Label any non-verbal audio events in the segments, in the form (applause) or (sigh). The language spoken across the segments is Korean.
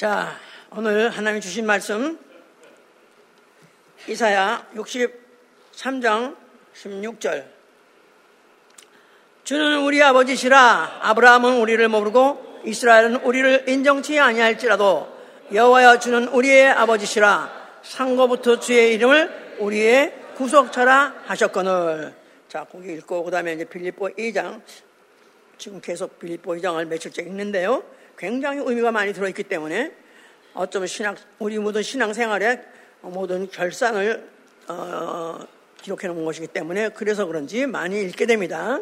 자, 오늘 하나님이 주신 말씀 이사야 63장 16절. 주는 우리 아버지시라 아브라함은 우리를 모르고 이스라엘은 우리를 인정치 아니할지라도 여호와여 주는 우리의 아버지시라 상고부터 주의 이름을 우리의 구속처라 하셨거늘. 자 거기 읽고 그 다음에 이제 빌립보 2장 지금 계속 빌립보 2장을 며칠째 읽는데요 굉장히 의미가 많이 들어있기 때문에 어쩌면 신앙, 우리 모든 신앙생활에 모든 결산을 어, 기록해 놓은 것이기 때문에 그래서 그런지 많이 읽게 됩니다.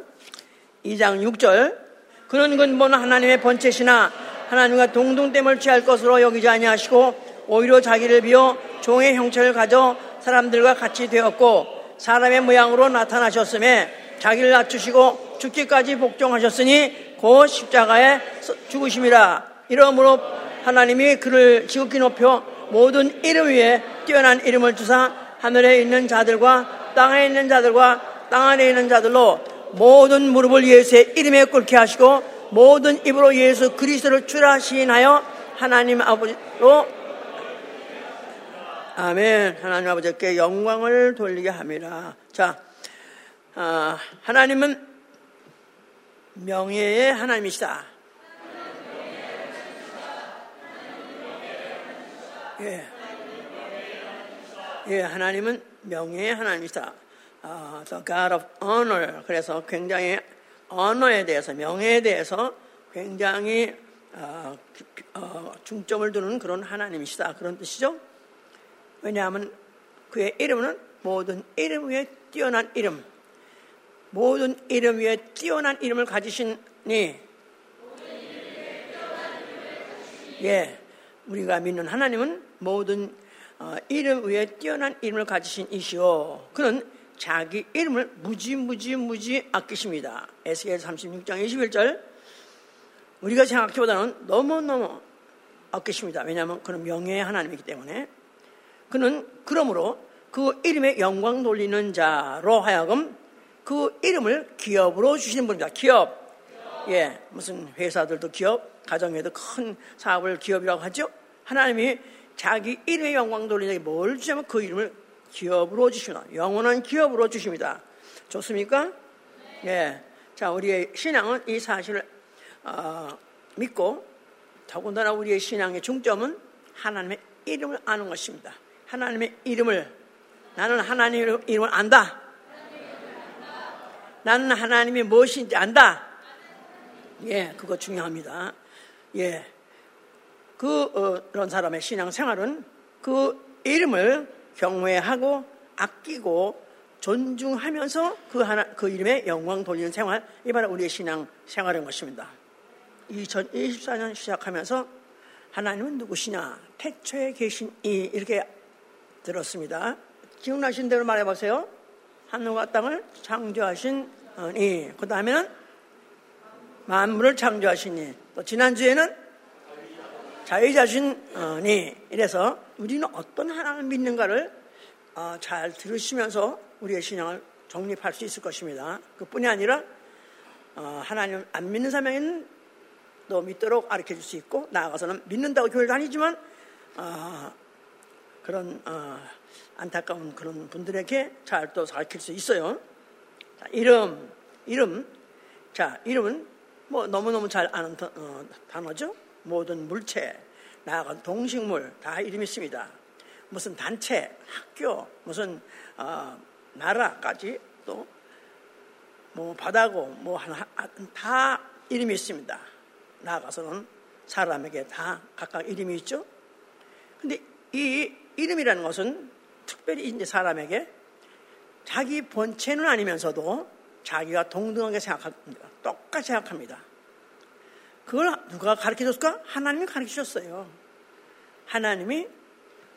2장 6절 그런 근본 하나님의 번체시나 하나님과 동등됨을 취할 것으로 여기지 아니하시고 오히려 자기를 비워 종의 형체를 가져 사람들과 같이 되었고 사람의 모양으로 나타나셨음에 자기를 낮추시고 죽기까지 복종하셨으니 곧 십자가에 죽으심이라. 이러므로 하나님이 그를 지극히 높여 모든 이름 위에 뛰어난 이름을 주사 하늘에 있는 자들과 땅에 있는 자들과 땅 안에 있는 자들로 모든 무릎을 예수의 이름에 꿇게 하시고 모든 입으로 예수 그리스도를 주라 시인하여 하나님 아버지로 아멘 하나님 아버지께 영광을 돌리게 합니다. 자, 아, 하나님은 명예의 하나님이시다. 예. 예, 하나님은 명예의 하나님이시다. 어, the God of honor. 그래서 굉장히 언어에 대해서, 명예에 대해서 굉장히 어, 어, 중점을 두는 그런 하나님이시다. 그런 뜻이죠. 왜냐하면 그의 이름은 모든 이름 위에 뛰어난 이름. 모든 이름 위에 뛰어난 이름을 가지신니 예, 우리가 믿는 하나님은 모든 어, 이름 위에 뛰어난 이름을 가지신 이시오. 그는 자기 이름을 무지 무지 무지 아끼십니다. 에스겔 36장 21절 우리가 생각해보다는 너무너무 아끼십니다. 왜냐하면 그는 명예의 하나님이기 때문에 그는 그러므로 그 이름에 영광 돌리는 자로 하여금 그 이름을 기업으로 주시는 분입니다. 기업. 예, 무슨 회사들도 기업, 가정에도 큰 사업을 기업이라고 하죠. 하나님이 자기 이름의 영광 돌리는 뭘 주냐면 그 이름을 기업으로 주시나 영원한 기업으로 주십니다. 좋습니까? 예. 자, 우리의 신앙은 이 사실을 어, 믿고 더군다나 우리의 신앙의 중점은 하나님의 이름을 아는 것입니다. 하나님의 이름을 나는 하나님의 이름을 안다. 나는 하나님이 무엇인지 안다. 예, 그거 중요합니다. 예. 그, 어, 그런 사람의 신앙 생활은 그 이름을 경외하고 아끼고 존중하면서 그 하나, 그 이름에 영광 돌리는 생활, 이 바로 우리의 신앙 생활인 것입니다. 2024년 시작하면서 하나님은 누구시냐? 태초에 계신 이, 이렇게 들었습니다. 기억나신 대로 말해보세요. 하늘과 땅을 창조하신 이. 그 다음에는 만물을 창조하신 이. 또 지난주에는 자유자신이. 이래서 우리는 어떤 하나님을 믿는가를 어, 잘 들으시면서 우리의 신앙을 정립할 수 있을 것입니다. 그뿐이 아니라 어, 하나님 안 믿는 사람에게는 또 믿도록 가르쳐 줄 수 있고 나아가서는 믿는다고 교회를 다니지만 어, 그런 안타까운 그런 분들에게 잘 또 가르칠 수 있어요. 자, 이름, 이름. 자, 이름은 뭐 너무너무 잘 아는 어, 단어죠. 모든 물체, 나아가 동식물 다 이름이 있습니다. 무슨 단체, 학교, 무슨 어, 나라까지 또 뭐 바다고 뭐 하나 다 이름이 있습니다. 나아가서는 사람에게 다 각각 이름이 있죠. 근데 이 이름이라는 것은 특별히 이제 사람에게 자기 본체는 아니면서도 자기가 동등하게 생각합니다. 똑같이 생각합니다. 그걸 누가 가르쳐 줬을까? 하나님이 가르쳐 줬어요. 하나님이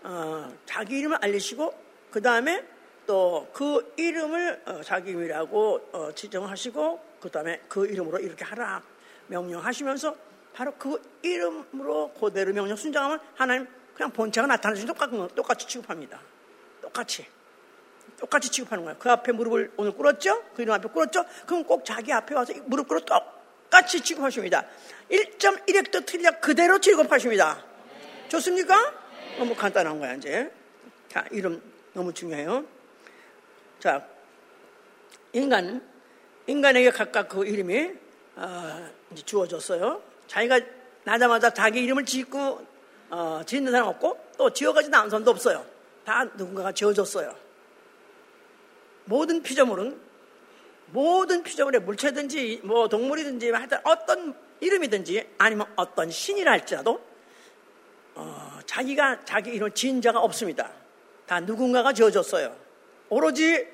어, 자기 이름을 알리시고 그 다음에 또 그 이름을 어, 자기 이름이라고 어, 지정하시고 그 다음에 그 이름으로 이렇게 하라 명령하시면서 바로 그 이름으로 그대로 명령 순종하면 하나님 그냥 본체가 나타나시 똑같은 똑같이 취급합니다. 똑같이. 똑같이 취급하는 거예요. 그 앞에 무릎을 오늘 꿇었죠? 그 이름 앞에 꿇었죠? 그럼 꼭 자기 앞에 와서 무릎 꿇어 똑같이 취급하십니다. 1.1획도 틀리냐 그대로 취급하십니다. 좋습니까? 너무 간단한 거야, 이제. 자, 이름 너무 중요해요. 자, 인간, 인간에게 각각 그 이름이 어, 주어졌어요. 자기가 나자마자 자기 이름을 짓고 어, 짓는 사람 없고 또 지어가지 않은 사람도 없어요. 다 누군가가 지어줬어요. 모든 피조물은 모든 피조물의 물체든지 뭐 동물이든지 하여튼 어떤 이름이든지 아니면 어떤 신이라 할지라도 어, 자기가 자기 이름을 지은 자가 없습니다. 다 누군가가 지어줬어요. 오로지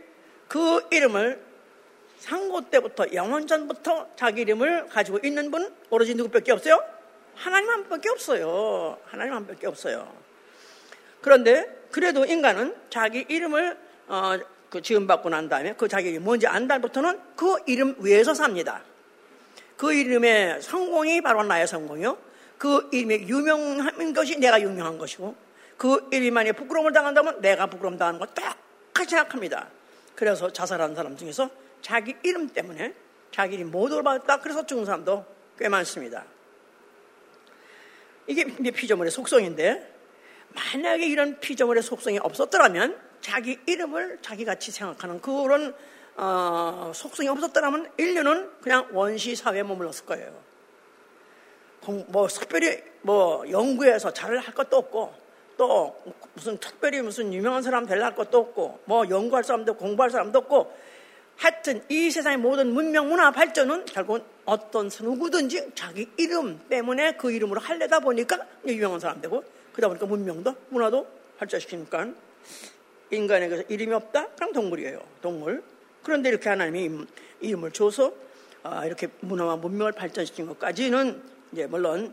그 이름을 상고 때부터 영원 전부터 자기 이름을 가지고 있는 분 오로지 누구밖에 없어요? 하나님 한 분밖에 없어요. 하나님 한 분밖에 없어요. 그런데 그래도 인간은 자기 이름을 어, 그 지음받고 난 다음에 그 이름이 뭔지 안 다음부터는 그 이름 위에서 삽니다. 그 이름의 성공이 바로 나의 성공이요. 그 이름이 유명한 것이 내가 유명한 것이고 그 이름이 만약 부끄러움을 당한다면 내가 부끄러움 당하는 거 똑같이 생각합니다. 그래서 자살한 사람 중에서 자기 이름 때문에 자기 이름 모두를 받았다. 그래서 죽은 사람도 꽤 많습니다. 이게 피조물의 속성인데 만약에 이런 피조물의 속성이 없었더라면 자기 이름을 자기같이 생각하는 그런 어, 속성이 없었더라면 인류는 그냥 원시 사회에 머물렀을 거예요. 뭐 특별히 뭐 연구해서 잘할 것도 없고 또 무슨 특별히 무슨 유명한 사람 될할 것도 없고 뭐 연구할 사람도 공부할 사람도 없고 하여튼 이 세상의 모든 문명 문화 발전은 결국은 어떤 누구든지 자기 이름 때문에 그 이름으로 할래다 보니까 유명한 사람 되고 그러다 보니까 문명도 문화도 발전시키니까 인간에게서 이름이 없다? 그럼 동물이에요. 동물. 그런데 이렇게 하나님이 이름을 줘서 아, 이렇게 문화와 문명을 발전시킨 것까지는 이제 물론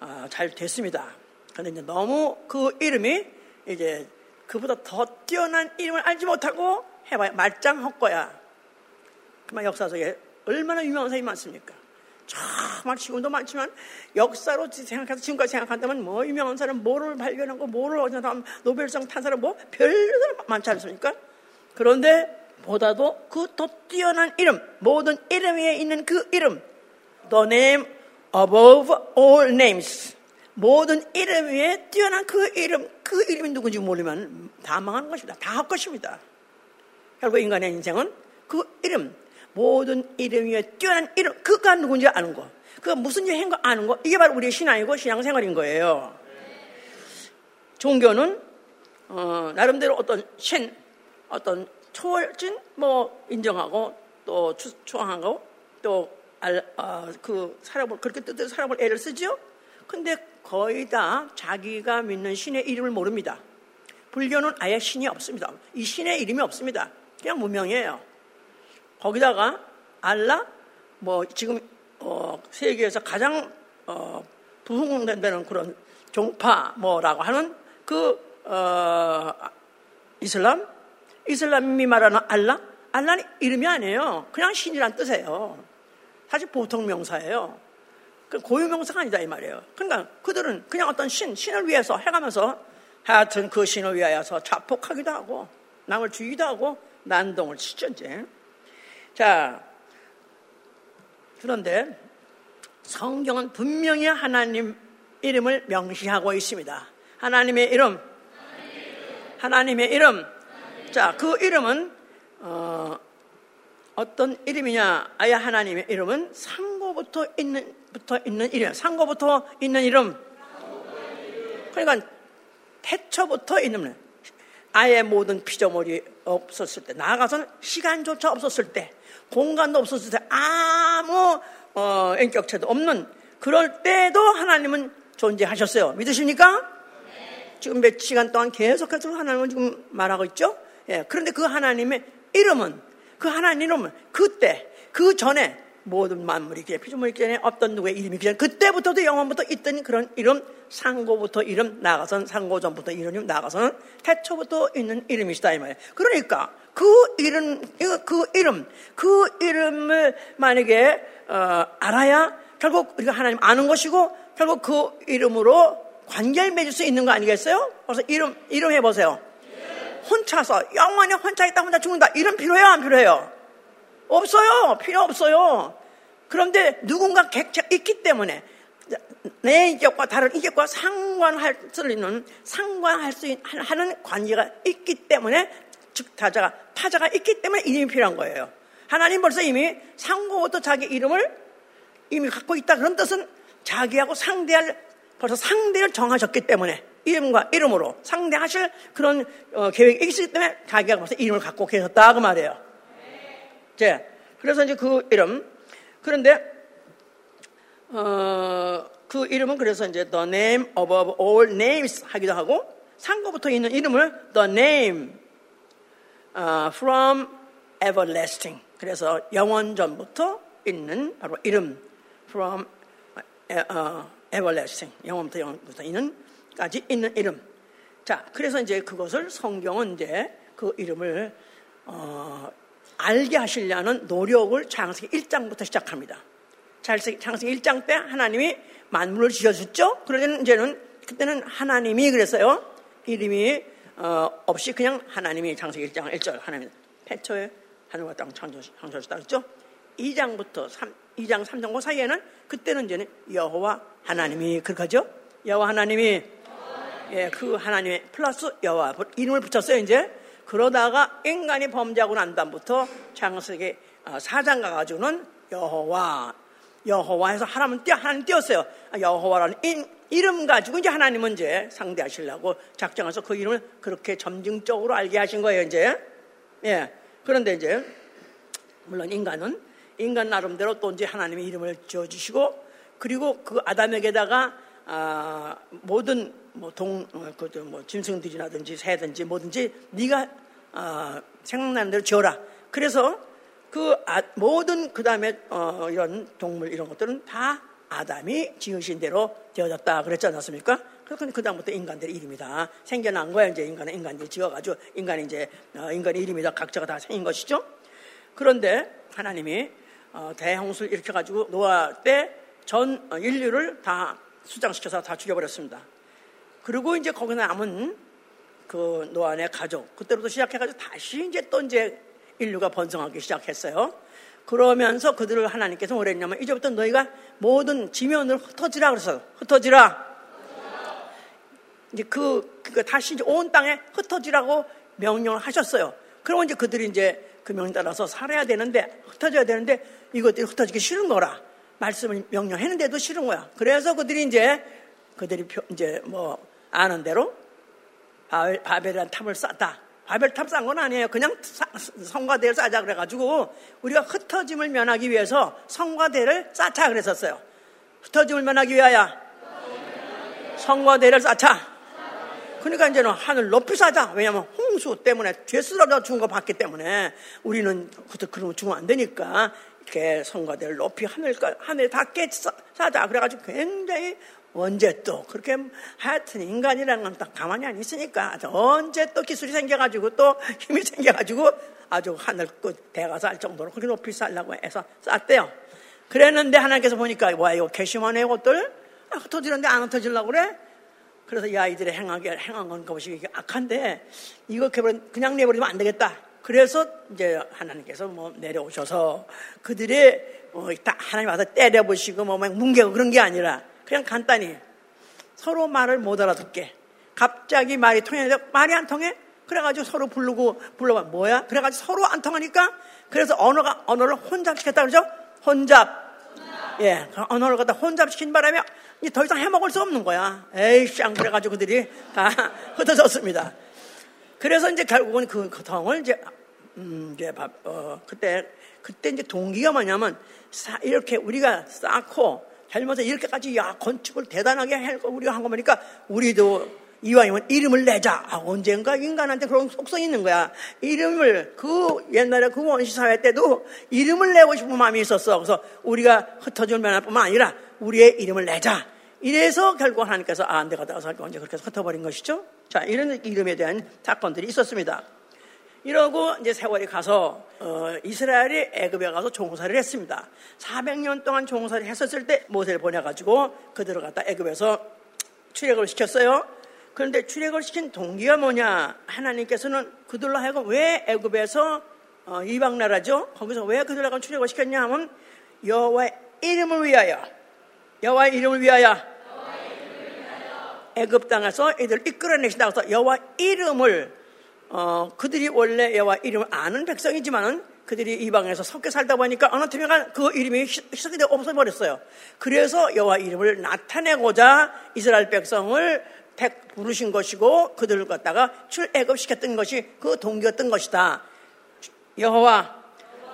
아, 잘 됐습니다. 그런데 이제 너무 그 이름이 이제 그보다 더 뛰어난 이름을 알지 못하고 해봐야 말짱 헛거야. 그만 역사 속에 얼마나 유명한 사람이 많습니까? 정말 지금도 많지만 역사로 생각해서 지금까지 생각한다면 뭐 유명한 사람 뭐를 발견하고 뭐를 어디다 노벨상 탄 사람 뭐 별들 많지 않습니까? 그런데 보다도 그 더 뛰어난 이름 모든 이름 위에 있는 그 이름 The name above all names 모든 이름 위에 뛰어난 그 이름 그 이름이 누군지 모르면 다 망하는 것입니다. 다 할 것입니다. 결국 인간의 인생은 그 이름 모든 이름 위에 뛰어난 이름, 그가 누군지 아는 거. 그가 무슨 일을 한거 아는 거. 이게 바로 우리의 신앙이고 신앙생활인 거예요. 종교는, 어, 나름대로 어떤 신, 어떤 초월진, 뭐, 인정하고, 또 추, 초항하고, 또, 알, 어, 그, 사람을, 그렇게 뜻대로 사람을 애를 쓰죠? 근데 거의 다 자기가 믿는 신의 이름을 모릅니다. 불교는 아예 신이 없습니다. 이 신의 이름이 없습니다. 그냥 무명이에요. 거기다가 알라 뭐 지금 어, 세계에서 가장 어, 부흥된다는 그런 종파 뭐라고 하는 그 어, 이슬람 이슬람이 말하는 알라 알라는 이름이 아니에요. 그냥 신이란 뜻이에요. 사실 보통 명사예요. 그 고유 명사가 아니다 이 말이에요. 그러니까 그들은 그냥 어떤 신 신을 위해서 해가면서 하여튼 그 신을 위하여서 자폭하기도 하고 남을 죽이기도 하고 난동을 치죠 이제. 자, 그런데 성경은 분명히 하나님 이름을 명시하고 있습니다. 하나님의 이름, 하나님의 이름. 자, 그 이름은 어, 어떤 이름이냐? 아예 하나님의 이름은 상고부터 있는 부터 있는 이름, 상고부터 있는 이름. 그러니까 태초부터 있는 아예 모든 피조물이 없었을 때, 나아가서는 시간조차 없었을 때, 공간도 없었을 때 아무 어, 인격체도 없는 그럴 때도 하나님은 존재하셨어요. 믿으십니까? 지금 몇 시간 동안 계속해서 하나님은 지금 말하고 있죠? 예, 그런데 그 하나님의 이름은 그 하나님 이름은 그때 그 전에 모든 만물이 그냥 피조물이 전에 없던 누구의 이름이 그냥 그때부터도 영원부터 있던 그런 이름 상고부터 이름 나가선 상고 전부터 이름 나가서는 태초부터 있는 이름이시다 이 말이에요. 그러니까 그 이름, 그 이름, 그 이름을 만약에 어, 알아야 결국 우리가 하나님 아는 것이고 결국 그 이름으로 관계를 맺을 수 있는 거 아니겠어요? 그래서 이름, 이름 해보세요. 혼자서 영원히 혼자 있다 혼자 죽는다. 이름 필요해요? 안 필요해요? 없어요. 필요 없어요. 그런데 누군가 객체 있기 때문에 내 인격과 다른 인격과 상관할 수 있는 상관할 수 있는 하는 관계가 있기 때문에 즉 타자가 타자가 있기 때문에 이름이 필요한 거예요. 하나님 벌써 이미 상고부터 자기 이름을 이미 갖고 있다 그런 뜻은 자기하고 상대할 벌써 상대를 정하셨기 때문에 이름과 이름으로 상대하실 그런 어, 계획이 있기 때문에 자기가 벌써 이름을 갖고 계셨다 그 말이에요. 네. 그래서 이제 그 이름 그런데 어, 그 이름은 그래서 이제 the name above all names 하기도 하고 상고부터 있는 이름을 the name uh, from everlasting 그래서 영원 전부터 있는 바로 이름 from uh, everlasting 영원부터 영원부터 있는 까지 있는 이름. 자, 그래서 이제 그것을 성경은 이제 그 이름을 어, 알게 하시려는 노력을 창세기 1장부터 시작합니다. 창세기 1장 때 하나님이 만물을 지어줬죠. 그러면 이제는 그때는 하나님이 그랬어요. 이름이 어, 없이 그냥 하나님이 창세기 1장 1절 하나님 태초에 하늘과 땅 창조하셨다 그랬죠. 2장부터 3, 2장 3장 그 사이에는 그때는 이제는 여호와 하나님이 그렇게죠 여호와 하나님이 예, 그 하나님의 플러스 여호와 이름을 붙였어요 이제 그러다가 인간이 범죄하고 난 다음부터 창세기 4장 어, 가가지고는 여호와. 여호와 해서 하나님 띄 하나님 띄었어요. 아, 여호와라는 인, 이름 가지고 이제 하나님은 이제 상대하시려고 작정해서 그 이름을 그렇게 점증적으로 알게 하신 거예요 이제. 예. 그런데 이제 물론 인간은 인간 나름대로 또 이제 하나님의 이름을 지어주시고 그리고 그 아담에게다가 아, 모든 뭐 동, 어, 그, 뭐 짐승들이라든지 새든지 뭐든지 네가 아, 생각나는 대로 지어라. 그래서 그 아, 모든 그 다음에 어, 이런 동물 이런 것들은 다 아담이 지으신 대로 되어졌다 그랬지 않았습니까? 그래서 그 다음부터 인간들의 이름이다 생겨난 거야 이제 인간은 인간들이 지어가지고 인간이 이제 어, 인간의 이름이다 각자가 다 생긴 것이죠. 그런데 하나님이 어, 대홍수를 일으켜가지고 노아 때 전 인류를 다 수장시켜서 다 죽여버렸습니다. 그리고 이제 거기 남은 그 노아의 가족 그때부터 시작해가지고 다시 이제 또 이제 인류가 번성하기 시작했어요. 그러면서 그들을 하나님께서 뭐라 했냐면 이제부터 너희가 모든 지면을 흩어지라 그래서 흩어지라. 이제 그, 그 다시 이제 온 땅에 흩어지라고 명령을 하셨어요. 그러면 이제 그들이 이제 그 명령 따라서 살아야 되는데 흩어져야 되는데 이것들이 흩어지기 싫은 거라 말씀을 명령했는데도 싫은 거야. 그래서 그들이 이제 그들이 이제 뭐 아는 대로 바벨, 바벨이라는 탑을 쌓다. 바벨 탑 쌓은 건 아니에요. 그냥 성과 대를 쌓자 그래가지고 우리가 흩어짐을 면하기 위해서 성과 대를 쌓자 그랬었어요. 흩어짐을 면하기 위하여 성과대를 쌓자. 그러니까 이제는 하늘 높이 사자. 왜냐하면 홍수 때문에 죄 쓰러져 죽은 거 봤기 때문에 우리는 거 죽으면 안 되니까 이렇게 성가대를 높이 하늘, 하늘에 닿게 사자. 그래가지고 굉장히 언제 또 그렇게 하여튼 인간이라는 건 딱 가만히 안 있으니까 언제 또 기술이 생겨가지고 또 힘이 생겨가지고 아주 하늘 끝 대가서 할 정도로 그렇게 높이 쌓으려고 해서 쌓았대요. 그랬는데 하나님께서 보니까 와 이거 개심하네 이것들 아, 흩어지는데 안 흩어지려고 그래? 그래서 이 아이들의 행하게 행한 건 그것이 악한데 이거 그냥 내버리면 안 되겠다. 그래서 이제 하나님께서 뭐 내려오셔서 그들의 뭐 하나님 와서 때려보시고 뭐 뭉개고 그런 게 아니라 그냥 간단히 서로 말을 못 알아듣게. 갑자기 말이 통해서 말이 안 통해? 그래가지고 서로 부르고 불러봐. 뭐야? 그래가지고 서로 안 통하니까 그래서 언어가 언어를 혼잡시켰다 그러죠? 혼잡. 예, 그 언어를 갖다 혼잡시킨 바람에 이제 더 이상 해먹을 수 없는 거야. 에이씨, 안 그래가지고 그들이 다 (laughs) 흩어졌습니다. 그래서 이제 결국은 그 고통을 이제, 음, 이제, 어, 그때, 그때 이제 동기가 뭐냐면, 사, 이렇게 우리가 쌓고, 젊어서 이렇게까지, 야, 건축을 대단하게 할 거, 우리가 한 거 보니까, 우리도 이왕이면 이름을 내자. 아, 언젠가 인간한테 그런 속성이 있는 거야. 이름을 그 옛날에 그 원시 사회 때도 이름을 내고 싶은 마음이 있었어. 그래서 우리가 흩어질 면뿐만 아니라 우리의 이름을 내자. 이래서 결국 하나님께서 아, 안 되가다가 이제 그렇게 흩어버린 것이죠. 자, 이런 이름에 대한 사건들이 있었습니다. 이러고 이제 세월이 가서 어, 이스라엘이 애굽에 가서 종살이를 했습니다. 400년 동안 종살이 했었을 때 모세를 보내가지고 그들을 갖다 애굽에서 출애굽을 시켰어요. 그런데 출애굽을 시킨 동기가 뭐냐? 하나님께서는 그들로 하여금 왜 애굽에서 어, 이방 나라죠? 거기서 왜 그들로 하여금 출애굽을 시켰냐 하면 여호와의 이름을 위하여 여호와 이름을 위하여 애굽 땅에서 이들을 이끌어내신다고 해서 여호와 이름을 어, 그들이 원래 여호와 이름을 아는 백성이지만은 그들이 이방에서 섞여 살다 보니까 어느 틈에가 그 이름이 희석이 되어 없어버렸어요. 그래서 여호와 이름을 나타내고자 이스라엘 백성을 택 부르신 것이고 그들을 갖다가 출애굽시켰던 것이 그 동기였던 것이다. 여호와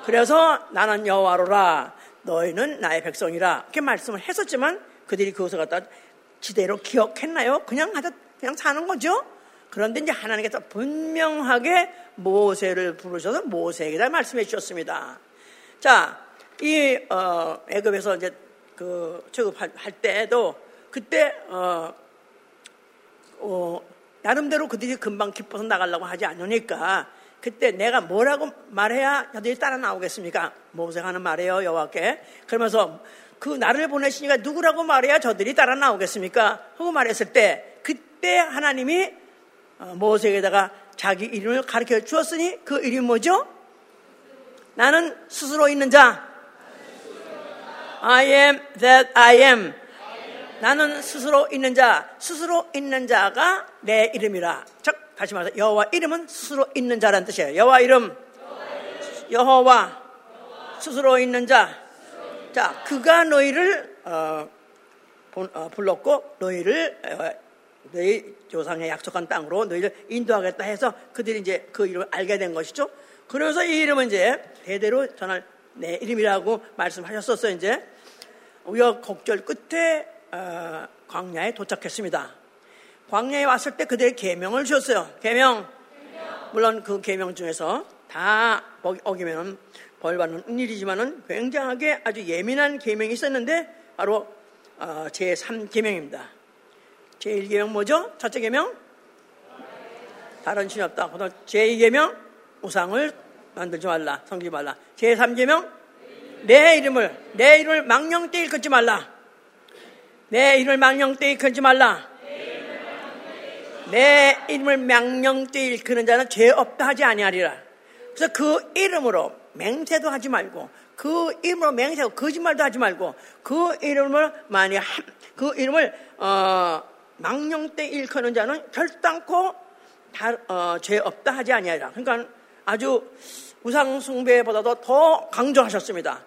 그래서 나는 여호와로라 너희는 나의 백성이라 이렇게 말씀을 했었지만 그들이 그것을 갖다 지대로 기억했나요? 그냥 하다 그냥 사는 거죠. 그런데 이제 하나님께서 분명하게 모세를 부르셔서 모세에게 다 말씀해 주셨습니다. 자, 이 어, 애굽에서 이제 그 취급할 때도 그때 어, 어, 나름대로 그들이 금방 기뻐서 나가려고 하지 않으니까 그때 내가 뭐라고 말해야 저들이 따라 나오겠습니까? 모세가 하는 말이에요 여호와께 그러면서 그 나를 보내시니까 누구라고 말해야 저들이 따라 나오겠습니까? 하고 말했을 때 그때 하나님이 어, 모세에다가 자기 이름을 가르쳐 주었으니 그 이름이 뭐죠? 나는 스스로 있는 자. I am that I am. 나는 스스로 있는 자. 스스로 있는 자가 내 이름이라. 즉 다시 말해서 여호와 이름은 스스로 있는 자라는 뜻이에요. 여호와 이름. 여호와 스스로 있는 자. 자, 그가 너희를 어, 어, 불렀고 너희를 어, 너희 조상의 약속한 땅으로 너희를 인도하겠다 해서 그들이 이제 그 이름을 알게 된 것이죠. 그러면서 이 이름은 이제 대대로 전할 내 이름이라고 말씀하셨었어요. 이제 우여곡절 끝에 어, 광야에 도착했습니다. 광야에 왔을 때 그들의 계명을 주었어요. 계명. 물론 그 계명 중에서 다 어기면 벌 받는 일이지만은 굉장하게 아주 예민한 계명이 있었는데 바로 어, 제3계명입니다. 제1계명 뭐죠? 첫째 계명? 다른 신이 없다. 제2계명? 우상을 만들지 말라. 성기지 말라. 제3계명? 내 이름을, 내 이름을 망령때 일컫지 말라. 내 이름을 망령때 일컫지 말라. 내 이름을 망령때 일컫는 자는 죄 없다 하지 아니하리라. 그래서 그 이름으로 맹세도 하지 말고 그 이름으로 맹세하고 거짓말도 하지 말고 그 이름을 만약 그 이름을 어 망령 때 일컫는 자는 결단코 다, 어, 죄 없다 하지 아니하리라. 그러니까 아주 우상 숭배보다도 더 강조하셨습니다.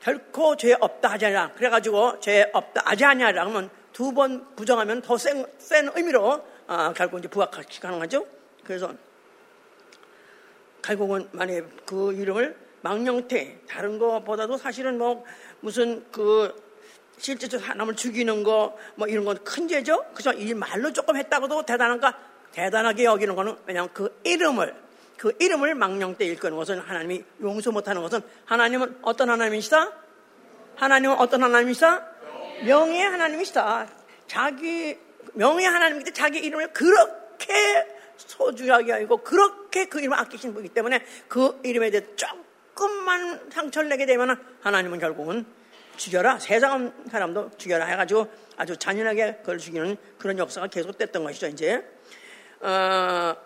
결코 죄 없다 하지 아니하라. 그래가지고 죄 없다 하지 아니하라. 그러면 두 번 부정하면 더 센, 센 의미로 어, 결국 이제 부각하기 가능하죠. 그래서 결국은 만약에 그 이름을 망령태 다른 것보다도 사실은 뭐 무슨 그 실제적으로 사람을 죽이는 거, 뭐 이런 건 큰 죄죠? 그죠? 이 말로 조금 했다고도 대단한가? 대단하게 여기는 거는 왜냐하면 그 이름을, 그 이름을 망령 때 일컫는 것은 하나님이 용서 못하는 것은 하나님은 어떤 하나님이시다? 하나님은 어떤 하나님이시다? 명예 하나님이시다. 자기, 명예 하나님인데 자기 이름을 그렇게 소중하게 알고 그렇게 그 이름을 아끼신 분이기 때문에 그 이름에 대해 조금만 상처를 내게 되면 하나님은 결국은 죽여라. 세상 사람도 죽여라 해가지고 아주 잔인하게 그걸 죽이는 그런 역사가 계속됐던 것이죠, 이제. 어,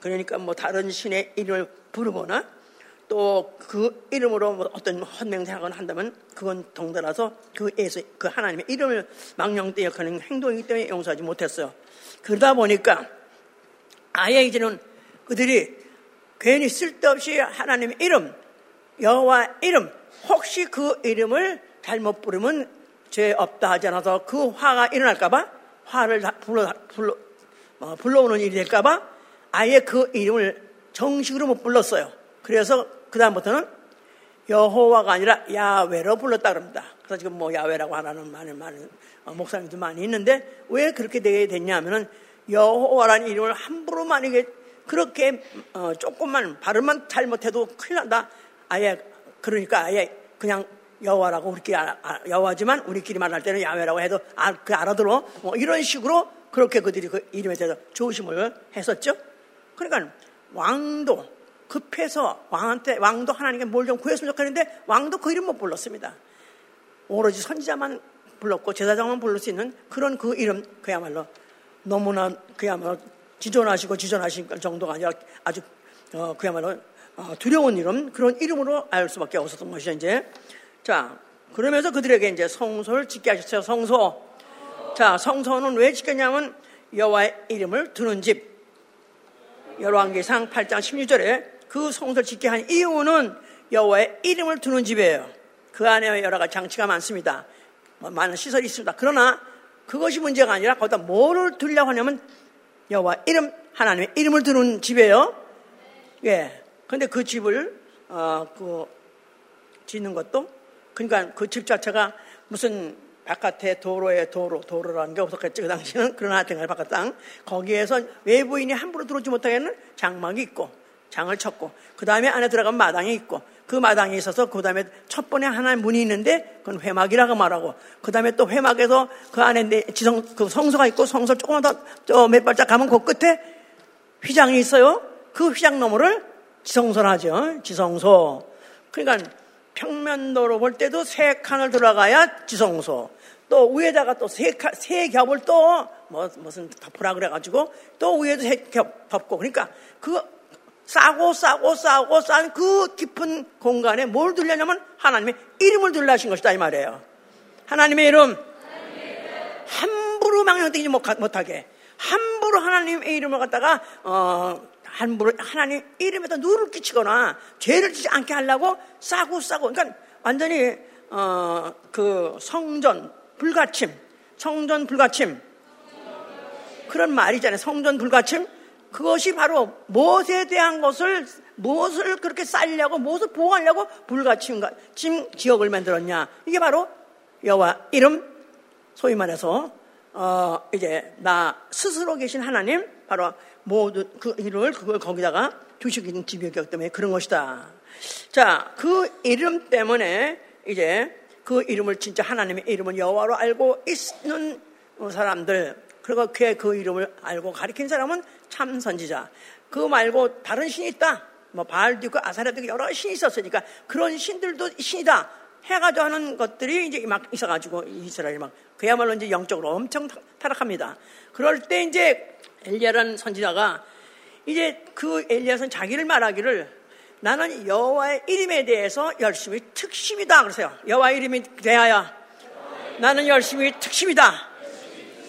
그러니까 뭐 다른 신의 이름을 부르거나 또 그 이름으로 뭐 어떤 헌맹생각을 한다면 그건 덩달아서 그 예수, 그 하나님의 이름을 망령되어 하는 행동이기 때문에 용서하지 못했어요. 그러다 보니까 아예 이제는 그들이 괜히 쓸데없이 하나님의 이름, 여호와 이름, 혹시 그 이름을 잘못 부르면 죄 없다 하지 않아서 그 화가 일어날까봐 화를 불러, 불러, 어, 불러오는 일이 될까봐 아예 그 이름을 정식으로 못 불렀어요. 그래서 그다음부터는 여호와가 아니라 야외로 불렀다 그럽니다. 그래서 지금 뭐 야외라고 하라는 많은 많은 어, 목사님도 많이 있는데 왜 그렇게 되게 됐냐면은 여호와라는 이름을 함부로 만약에 그렇게 어, 조금만 발음만 잘못해도 큰일 난다. 아예 그러니까 아예 그냥 여호와라고 아, 여호와지만 우리끼리 말할 때는 야외라고 해도 아, 그 알아들어 뭐 이런 식으로 그렇게 그들이 그 이름에 대해서 조심을 했었죠. 그러니까 왕도 급해서 왕한테 왕도 하나님께 뭘 좀 구했으면 좋겠는데 왕도 그 이름 못 불렀습니다. 오로지 선지자만 불렀고 제사장만 부를 수 있는 그런 그 이름 그야말로 너무나 그야말로 지존하시고 지존하신 정도가 아니라 아주 어, 그야말로 어, 두려운 이름 그런 이름으로 알 수밖에 없었던 것이죠 이제 자 그러면서 그들에게 이제 성소를 짓게 하셨어요. 성소. 자, 성소는 왜 짓겠냐면 여호와의 이름을 두는 집. 열왕기상 8장 16절에 그 성소를 짓게 한 이유는 여호와의 이름을 두는 집이에요. 그 안에 여러 가지 장치가 많습니다. 뭐 많은 시설이 있습니다. 그러나 그것이 문제가 아니라 거기다 뭐를 두려고 하냐면 여호와 이름 하나님의 이름을 두는 집이에요. 예. 근데 그 집을 어 그 짓는 것도 그러니까 그 집 자체가 무슨 바깥에 도로에 도로 도로라는 게 없었겠죠 그 당시는 그러나 하여튼 바깥 땅 거기에서 외부인이 함부로 들어오지 못하게는 장막이 있고 장을 쳤고 그 다음에 안에 들어가면 마당이 있고 그 마당에 있어서 그 다음에 첫 번에 하나의 문이 있는데 그건 회막이라고 말하고 그 다음에 또 회막에서 그 안에 지성 그 성소가 있고 성소 조금만 더 몇 발짝 가면 그 끝에 휘장이 있어요. 그 휘장 너머를 지성소라 하죠. 지성소. 그러니까 평면도로 볼 때도 세 칸을 들어가야 지성소. 또 위에다가 또 세, 세 겹을 또 뭐, 무슨 덮으라 그래가지고 또 위에도 세 겹 덮고 그러니까 그 싸고 싸고 싸고 싼 그 깊은 공간에 뭘 들려냐면 하나님의 이름을 들라신 것이다 이 말이에요. 하나님의 이름 함부로 망령되지 못하게 함부로 하나님의 이름을 갖다가 어, 하나님 이름에다 누를 끼치거나 죄를 지지 않게 하려고 싸고 싸고. 그러니까 완전히 어, 그 성전 불가침 성전 불가침. 그런 말이잖아요. 성전 불가침. 그것이 바로 무엇에 대한 것을 무엇을 그렇게 쌓려고 무엇을 보호하려고 불가침 침 지역을 만들었냐. 이게 바로 여호와 이름. 소위 말해서 어 이제 나 스스로 계신 하나님 바로 모두 그 이름을 그걸 거기다가 두시는 집이었기 때문에 그런 것이다. 자, 그 이름 때문에 이제 그 이름을 진짜 하나님의 이름을 여호와로 알고 있는 사람들 그리고 그의 그 이름을 알고 가리킨 사람은 참 선지자. 그 말고 다른 신이 있다. 뭐 바알도 있고 아사라도 있고 여러 신이 있었으니까 그런 신들도 신이다. 해가지고 하는 것들이 이제 막 있어가지고 이스라엘이 막 그야말로 이제 영적으로 엄청 타락합니다. 그럴 때 이제 엘리야라는 선지자가 이제 그 엘리야는 자기를 말하기를 나는 여호와의 이름에 대해서 열심히 특심이다 그러세요. 여호와 이름이 대하여 나는 열심히 특심이다.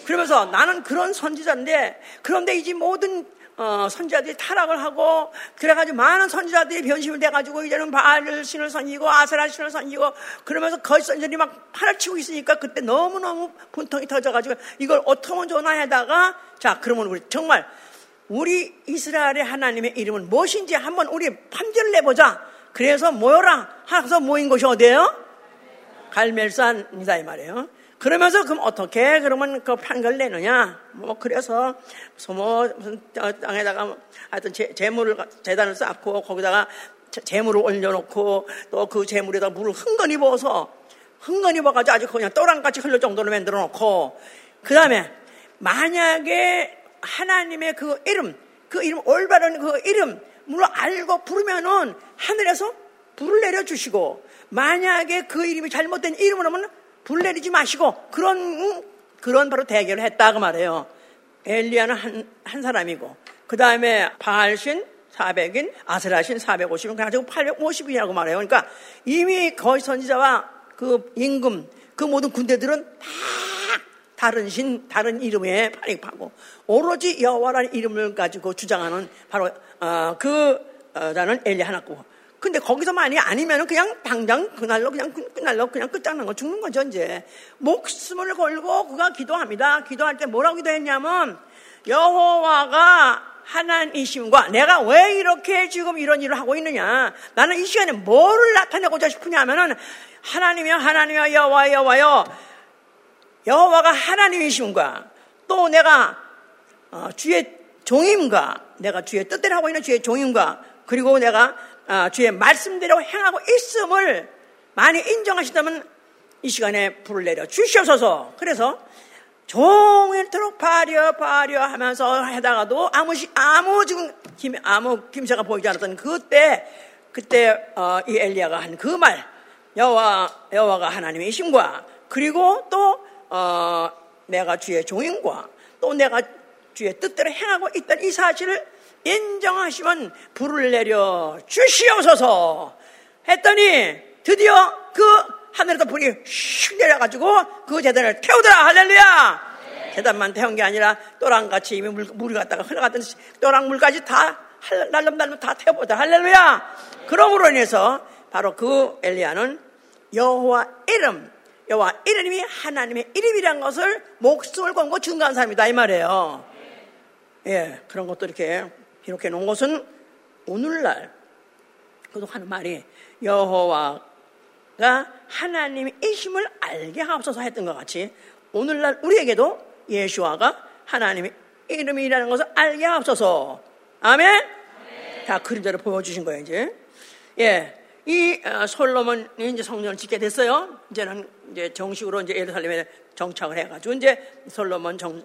그러면서 나는 그런 선지자인데 그런데 이제 모든 어, 선지자들이 타락을 하고 그래가지고 많은 선지자들이 변심을 돼가지고 이제는 바알 신을 섬기고 아세라 신을 섬기고 그러면서 거짓 선지자들이 막 팔을 치고 있으니까 그때 너무너무 분통이 터져가지고 이걸 어떻게 좋나 하다가 자 그러면 우리 정말 우리 이스라엘의 하나님의 이름은 무엇인지 한번 우리 판결을 내보자 그래서 모여라 하서 모인 곳이 어디예요? 갈멜산이다 이 말이에요 그러면서 그럼 어떻게 그러면 그 판결 내느냐? 뭐 그래서 뭐 무슨 땅에다가 하여튼 재물을 재단을 쌓고 거기다가 재물을 올려놓고 또 그 재물에다 물을 흥건히 부어서 흥건히 부어가지고 아주 그냥 또랑같이 흘릴 정도로 만들어 놓고 그 다음에 만약에 하나님의 그 이름 그 이름 올바른 그 이름 물론 알고 부르면은 하늘에서 불을 내려주시고 만약에 그 이름이 잘못된 이름을 하면 불 내리지 마시고 그런 그런 바로 대결을 했다 그 말이에요. 엘리야는 한, 한 사람이고 그 다음에 바알신 400인 아세라신 450인 그래가지고 850이라고 말해요. 그러니까 이미 거의 선지자와 그 임금 그 모든 군대들은 다 다른 신 다른 이름에 발입하고 오로지 여호와라는 이름을 가지고 주장하는 바로 어, 그 어, 라는 엘리 하나고 근데 거기서만이 아니면 그냥 당장 그날로 그냥 그날로 그냥 끝장난 거 죽는 거죠 이제. 목숨을 걸고 그가 기도합니다. 기도할 때 뭐라고 기도했냐면 여호와가 하나님이심과 내가 왜 이렇게 지금 이런 일을 하고 있느냐. 나는 이 시간에 뭐를 나타내고자 싶으냐면은 하나님이여 하나님이여 여호와 여호와여. 여호와가 하나님이심과 또 내가 어, 주의 종임과 내가 주의 뜻대로 하고 있는 주의 종임과 그리고 내가 아, 주의 말씀대로 행하고 있음을 많이 인정하신다면 이 시간에 불을 내려 주시옵소서. 그래서 종일토록 파려 파려 하면서 하다가도 아무 시, 아무 지금 김, 아무 김새가 보이지 않았던 그때 그때 어, 이 엘리야가 한 그 말 여호와 여호와가 하나님의 이심과 그리고 또 어, 내가 주의 종인과 또 내가 주의 뜻대로 행하고 있던 이 사실을 인정하시면 불을 내려 주시옵소서. 했더니 드디어 그 하늘에서 불이 슉 내려가지고 그 재단을 태우더라. 할렐루야! 재단만 태운 게 아니라 또랑같이 이미 물, 물이 갔다가 흘러갔던 또랑 물까지 다 날름날름 다 태워보자. 할렐루야! 그러므로 인해서 바로 그 엘리야는 여호와 이름 여호와 이름이 하나님의 이름이란 것을 목숨을 걸고 증거한 사람이다. 이 말이에요. 예 그런 것도 이렇게 기록해 놓은 것은 오늘날 그도 하는 말이 여호와가 하나님의 이심을 알게 하옵소서 했던 것 같이 오늘날 우리에게도 예수와가 하나님의 이름이라는 것을 알게 하옵소서. 아멘? 네. 다 그림자를 보여주신 거예요, 이제. 예. 이 어, 솔로몬이 이제 성전을 짓게 됐어요. 이제는 이제 정식으로 이제 예루살렘에 정착을 해가지고 이제 솔로몬 정,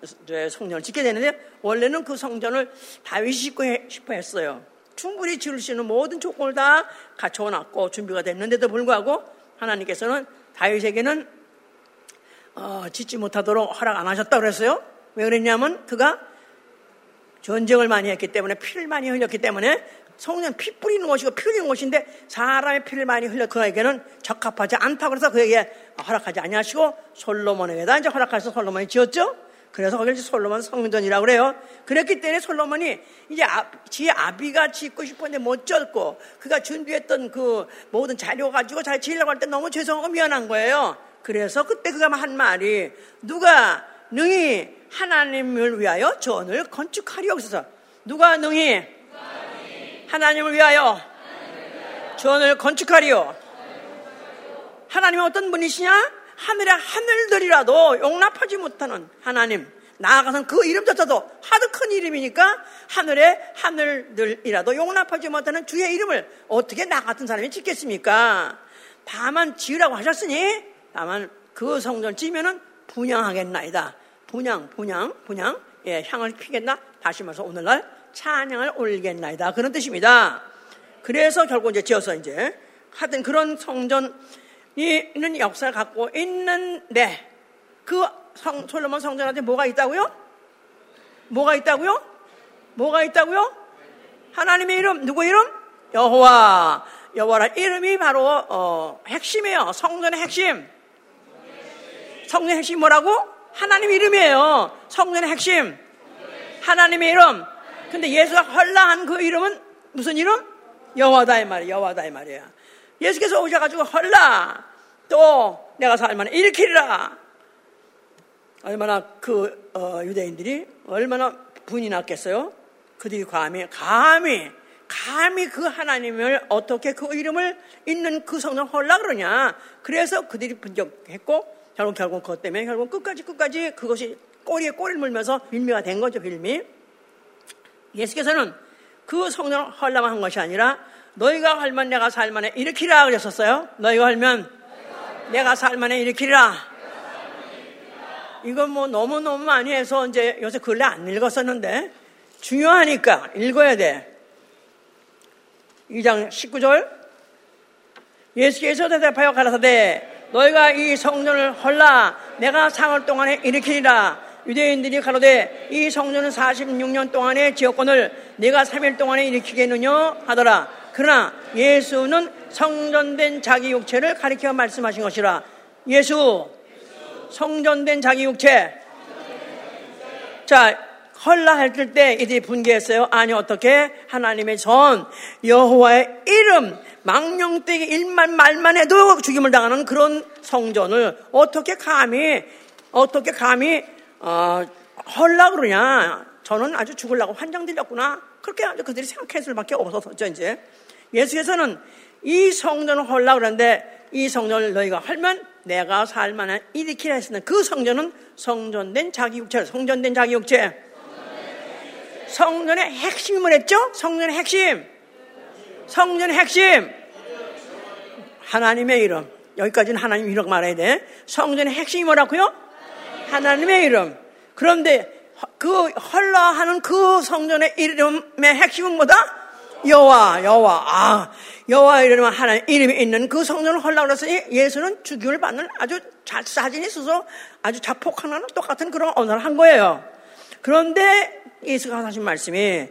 성전을 짓게 되는데 원래는 그 성전을 다윗이 짓고 싶어 했어요. 충분히 지을 수 있는 모든 조건을 다 갖춰놨고 준비가 됐는데도 불구하고 하나님께서는 다윗에게는 어, 짓지 못하도록 허락 안 하셨다고 그랬어요. 왜 그랬냐면 그가 전쟁을 많이 했기 때문에 피를 많이 흘렸기 때문에 성령 피 뿌리는 것이고 피 흘리는 것인데 사람의 피를 많이 흘려 그에게는 적합하지 않다고 그래서 그에게 허락하지 아니하시고 솔로몬에게다 이제 허락해서 솔로몬이 지었죠. 그래서 거기를 솔로몬 성전이라고 그래요. 그랬기 때문에 솔로몬이 이제 아, 지 아비가 짓고 싶었는데 못 짓고 그가 준비했던 그 모든 자료 가지고 잘 지으려고 할 때 너무 죄송하고 미안한 거예요. 그래서 그때 그가 한 말이 누가 능히 하나님을 위하여 전을 건축하리오 그래서 누가 능히 하나님을 위하여 전을 건축하리오 하나님은 어떤 분이시냐? 하늘의 하늘들이라도 용납하지 못하는 하나님. 나아가선 그 이름조차도 하도 큰 이름이니까 하늘의 하늘들이라도 용납하지 못하는 주의 이름을 어떻게 나 같은 사람이 짓겠습니까? 다만 지으라고 하셨으니 다만 그 성전 지면은 분양하겠나이다. 분양, 분양, 분양. 예, 향을 피겠나? 다시 말해서 오늘날 찬양을 올리겠나이다. 그런 뜻입니다. 그래서 결국 이제 지어서 이제 하여튼 그런 성전 있는 역사를 갖고 있는데 그 성, 솔로몬 성전한테 뭐가 있다고요? 뭐가 있다고요? 뭐가 있다고요? 하나님의 이름 누구 이름? 여호와 여호와라 이름이 바로 어, 핵심이에요. 성전의 핵심. 성전의 핵심 뭐라고? 하나님 이름이에요. 성전의 핵심. 하나님의 이름. 근데 예수가 헐라한 그 이름은 무슨 이름? 여호와다 이 말이야. 여호와다 이 말이야. 예수께서 오셔가지고 헐라 또 내가 살만해 일으키리라. 얼마나 그 어, 유대인들이 얼마나 분이 났겠어요? 그들이 감히 감히 감히 그 하나님을 어떻게 그 이름을 있는 그 성경 헐라 그러냐? 그래서 그들이 분적했고 결국 결국 그것 때문에 결국 끝까지 끝까지 그것이 꼬리에 꼬리를 물면서 빌미가 된 거죠 빌미. 예수께서는 그 성령을 헐라만 한 것이 아니라 너희가 할면 내가 살만해 일으키라 그랬었어요. 너희가 할면 내가 살만해 일으키라. 이건 뭐 너무너무 많이 해서 이제 요새 근래 안 읽었었는데 중요하니까 읽어야 돼. 2장 19절 예수께서 대답하여 가라사대 너희가 이 성전을 헐라 내가 상을 동안에 일으키리라 유대인들이 가로되 이 성전은 46년 동안의 지역권을 내가 3일 동안에 일으키겠느냐 하더라 그러나 예수는 성전된 자기 육체를 가리켜 말씀하신 것이라. 예수, 성전된 자기 육체. 자, 헐라 할때 이들이 분개했어요. 아니 어떻게 하나님의 전 여호와의 이름 망령되게 일만 말만 해도 죽임을 당하는 그런 성전을 어떻게 감히 어떻게 감히 어, 헐라 그러냐? 저는 아주 죽으려고 환장 들렸구나. 그렇게 그들이 생각할 수밖에 없어서 이제 예수께서는 이 성전을 헐라 그러는데 이 성전을 너희가 헐면 내가 살만한 일으키라 했으나 그 성전은 성전된 자기 육체, 성전된 자기 육체. 성전의 핵심이 뭐랬죠? 성전의 핵심. 성전의 핵심. 하나님의 이름. 여기까지는 하나님 이름 말해야 돼. 성전의 핵심이 뭐라고요? 하나님의 이름. 그런데 그 헐라 하는 그 성전의 이름의 핵심은 뭐다? 여호와 여호와 아 여호와 이름은 하나님 이름이 있는 그 성전을 헐라 그랬으니 예수는 주기를 받는 아주 자, 사진이 있어서 아주 자폭하는 똑같은 그런 언어를 한 거예요. 그런데 예수가 하신 말씀이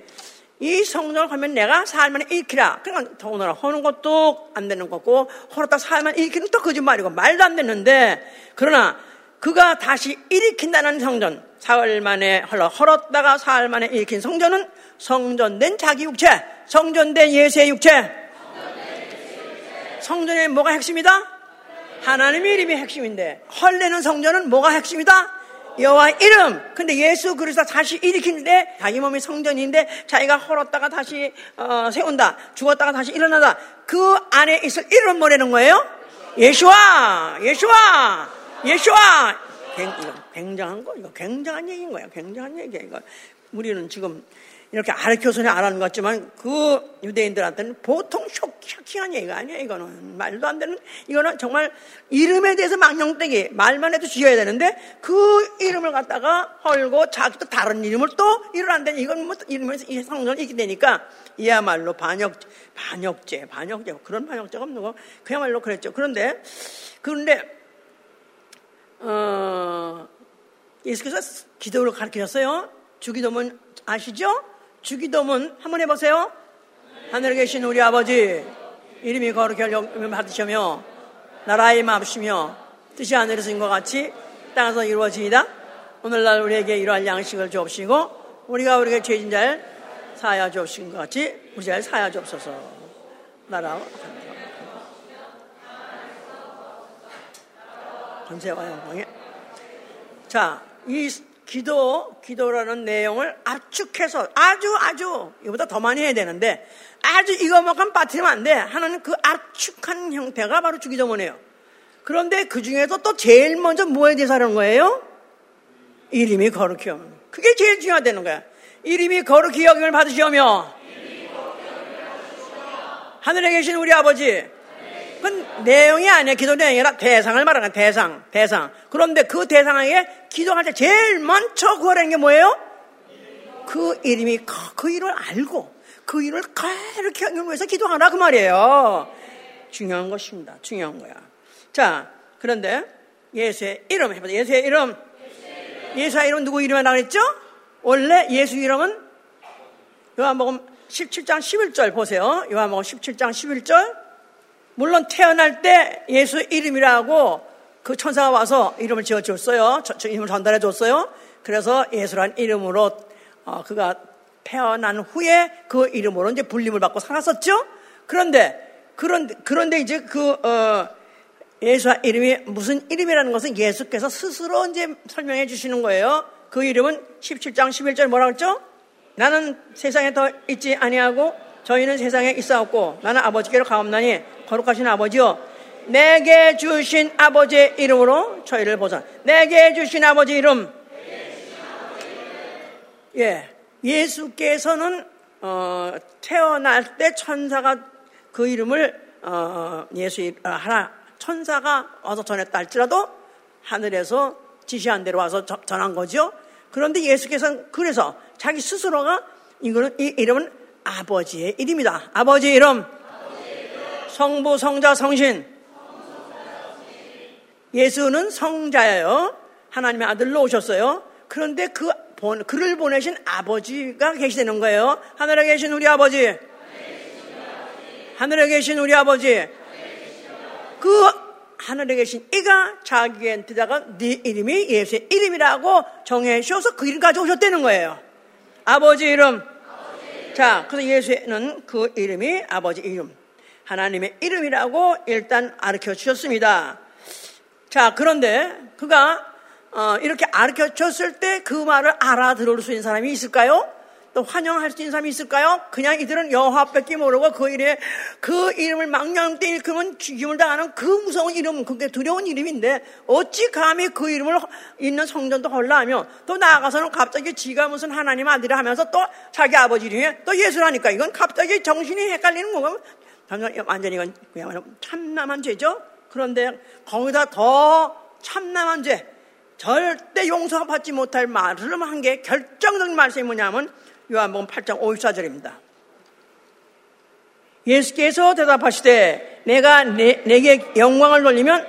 이 성전을 하면 내가 살만 일으키라. 그러니까 더군다나 허는 것도 안 되는 거고 허었다 살만 일으키는 또 거짓말이고 말도 안 되는데 그러나 그가 다시 일으킨다는 성전 사흘 만에 헐러 헐었다가 사흘 만에 일으킨 성전은 성전된 자기 육체 성전된 예수의 육체 성전의 뭐가 핵심이다? 하나님의 이름이 핵심인데 헐레는 성전은 뭐가 핵심이다? 여호와 이름. 근데 예수 그리스도 다시 일으키는데 자기 몸이 성전인데 자기가 헐었다가 다시 어, 세운다. 죽었다가 다시 일어나다. 그 안에 있을 이름 뭐라는 거예요? 예수와, 예수와, 예수와. 굉장한 거, 이거 굉장한 얘기인 거야. 굉장한 얘기야, 이거. 우리는 지금 이렇게 아르켜서는 알아는 것 같지만 그 유대인들한테는 보통 쇼, 킹한 얘기가 아니야 이거는 말도 안 되는 이거는 정말 이름에 대해서 망령되기 말만 해도 지어야 되는데 그 이름을 갖다가 헐고 자기도 다른 이름을 또 일어난다니 이건 뭐 이름에서 이 성전을 읽게 되니까 이야말로 반역 반역죄 반역죄 그런 반역죄가 없는 거 그야말로 그랬죠 그런데 그런데 어 예수께서 기도를 가르치셨어요 주기도문 아시죠? 주기도문 한번 해보세요. 하늘에 계신 우리 아버지 이름이 거룩히 여김을 받으시며 나라의 마음시며 뜻이 하늘에서 인것 같이 땅에서 이루어지이다. 오늘날 우리에게 이러한 양식을 주옵시고 우리가 우리에게 죄진 자를 사야 주옵신 것 같이 우리 자 사야 주옵소서. 나라 권세와 영광에 자, 이 기도, 기도라는 내용을 압축해서 아주 아주 이보다 더 많이 해야 되는데 아주 이것만큼 빠뜨리면 안 돼. 하나는 그 압축한 형태가 바로 주기도문이에요. 그런데 그 중에서 또 제일 먼저 뭐에 대해서 하는 거예요? 이름이 거룩히 여김. 그게 제일 중요하다는 거야. 이름이 거룩히 여김을 받으시오며 하늘에 계신 우리 아버지 그건 내용이 아니야. 기도 내용이 아니라 대상을 말하는 대상, 대상. 그런데 그 대상에게 기도할 때 제일 먼저 구하라는 게 뭐예요? 그 이름이, 그 이름을 알고 그 이름을 하기 위해서 기도하라 그 말이에요. 중요한 것입니다. 중요한 거야. 자, 그런데 예수의 이름 해보자. 예수의 이름. 예수의 이름 누구 이름이라고 그랬죠? 원래 예수 이름은 요한복음 17장 11절 보세요. 요한복음 17장 11절. 물론 태어날 때 예수 이름이라고 그 천사가 와서 이름을 지어줬어요. 이름을 전달해 줬어요. 그래서 예수란 이름으로 어, 그가 태어난 후에 그 이름으로 이제 불림을 받고 살았었죠. 그런데 그런데 그런데 이제 그 어, 예수 이름이 무슨 이름이라는 것은 예수께서 스스로 이제 설명해 주시는 거예요. 그 이름은 17장 11절 뭐라고 했죠? 나는 세상에 더 있지 아니하고 저희는 세상에 있어왔고 나는 아버지께로 가옵나니 거룩하신 아버지요 내게 주신 아버지의 이름으로 저희를 보자. 내게 주신 아버지 이름. 예, 예수께서는 어, 태어날 때 천사가 그 이름을 어, 예수 어, 하나 천사가 와서 전했다 할지라도 하늘에서 지시한 대로 와서 전한 거죠. 그런데 예수께서는 그래서 자기 스스로가 이거는 이 이름은 아버지의 이름이다. 아버지 이름. 성부, 성자, 성신. 예수는 성자예요. 하나님의 아들로 오셨어요. 그런데 그 본, 그를 보내신 아버지가 계시는 거예요. 하늘에 계신 우리 아버지. 하늘에 계신 우리 아버지. 그 하늘에 계신 이가 자기한테다가 네 이름이 예수의 이름이라고 정해 주셔서 그 이름 가져오셨다는 거예요. 아버지 이름. 자, 그래서 예수는 그 이름이 아버지 이름, 하나님의 이름이라고 일단 가르쳐 주셨습니다. 자, 그런데 그가 어, 이렇게 가르쳐 줬을 때 그 말을 알아들을 수 있는 사람이 있을까요? 또 환영할 수 있는 사람이 있을까요? 그냥 이들은 여호와밖에 모르고 그 이름에 그 이름을 망령 때 일으키면 죽임을 당하는 그 무서운 이름, 그게 두려운 이름인데 어찌 감히 그 이름을 있는 성전도 헐라하며 또 나아가서는 갑자기 지가 무슨 하나님 아들이 하면서 또 자기 아버지 이름에 또 예수라니까 이건 갑자기 정신이 헷갈리는 거고 완전히 이건 그야말로 참남한 죄죠. 그런데 거기다 더 참남한 죄, 절대 용서받지 못할 말을 한 게 결정적인 말씀이 뭐냐면 요한복음 8장 54절입니다. 예수께서 대답하시되 내가 내, 내게 영광을 돌리면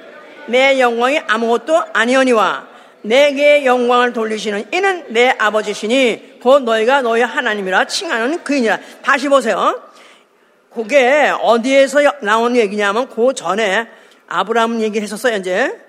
내 영광이 아무것도 아니오니와 내게 영광을 돌리시는 이는 내 아버지시니 곧 너희가 너희 하나님이라 칭하는 그이니라. 다시 보세요. 그게 어디에서 나온 얘기냐면 그 전에 아브라함 얘기를 했었어요, 이제.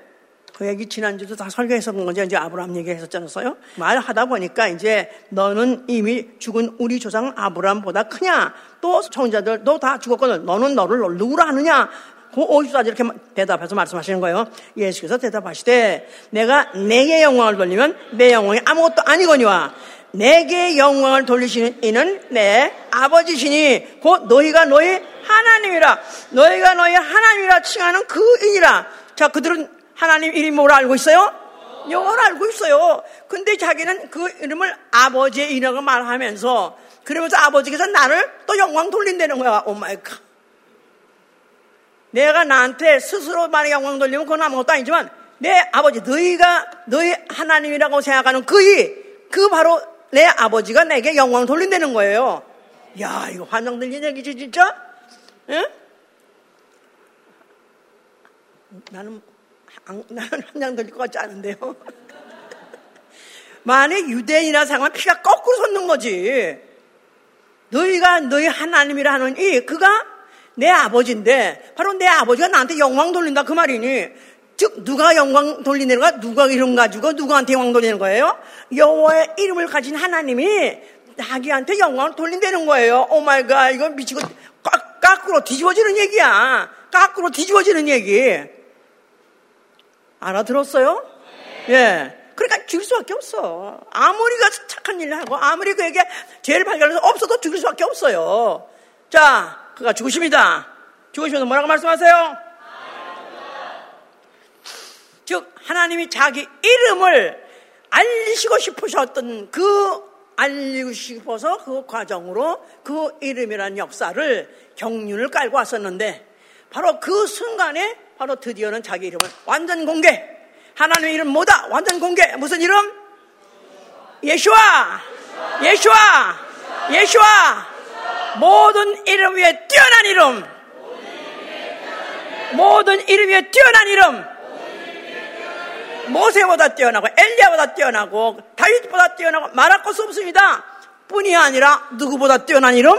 그 얘기 지난주도 다 설교했었던 거죠. 이제 아브라함 얘기 했었잖아요. 말하다 보니까 이제 너는 이미 죽은 우리 조상 아브라함보다 크냐? 또 청자들 너다 죽었거든. 너는 너를 누구라 하느냐? 그 50사지 이렇게 대답해서 말씀하시는 거예요. 예수께서 대답하시되 내가 내게 영광을 돌리면 내 영광이 아무것도 아니거니와 내게 영광을 돌리시는 이는 내 아버지시니 곧 너희가 너희 하나님이라 너희가 너희 하나님이라 칭하는 그이니라 자 그들은 하나님 이름이 뭘 알고 있어요? 영어를 알고 있어요. 근데 자기는 그 이름을 아버지의 이름을 말하면서 그러면서 아버지께서 나를 또 영광 돌린다는 거야. Oh my God. 내가 나한테 스스로 말에 영광 돌리면 그건 아무것도 아니지만 내 아버지 너희가 너희 하나님이라고 생각하는 그이 그 바로 내 아버지가 내게 영광 돌린다는 거예요. 야, 이거 환장 들린 얘기지, 진짜? 응? 나는, 나는 환장 들릴 것 같지 않은데요. (laughs) 만약 유대인이라 생각하면 피가 거꾸로 솟는 거지. 너희가 너희 하나님이라 하는 이, 그가 내 아버지인데, 바로 내 아버지가 나한테 영광 돌린다 그 말이니, 즉 누가 영광 돌리는 거야? 누가 이름 가지고 누구한테 영광 돌리는 거예요? 여호와의 이름을 가진 하나님이 자기한테 영광을 돌린다는 거예요. Oh my God 이거 미치고 까, 까꾸로 뒤집어지는 얘기야. 까꾸로 뒤집어지는 얘기. 알아들었어요? 예. 그러니까 죽일 수밖에 없어. 아무리 가 착한 일을 하고 아무리 그에게 죄를 발견해서 없어도 죽일 수밖에 없어요. 자, 그가 죽으십니다. 죽으시면서 뭐라고 말씀하세요? 즉 하나님이 자기 이름을 알리시고 싶으셨던 그 알리고 싶어서 그 과정으로 그 이름이라는 역사를 경륜을 깔고 왔었는데 바로 그 순간에 바로 드디어는 자기 이름을 완전 공개. 하나님의 이름 뭐다? 완전 공개. 무슨 이름? 예수와. 예수와. 예수와. 모든 이름 위에 뛰어난 이름. 모든 이름 위에 뛰어난 이름 모세보다 뛰어나고 엘리야보다 뛰어나고 다윗보다 뛰어나고 말할 것수 없습니다. 뿐이 아니라 누구보다 뛰어난 이름?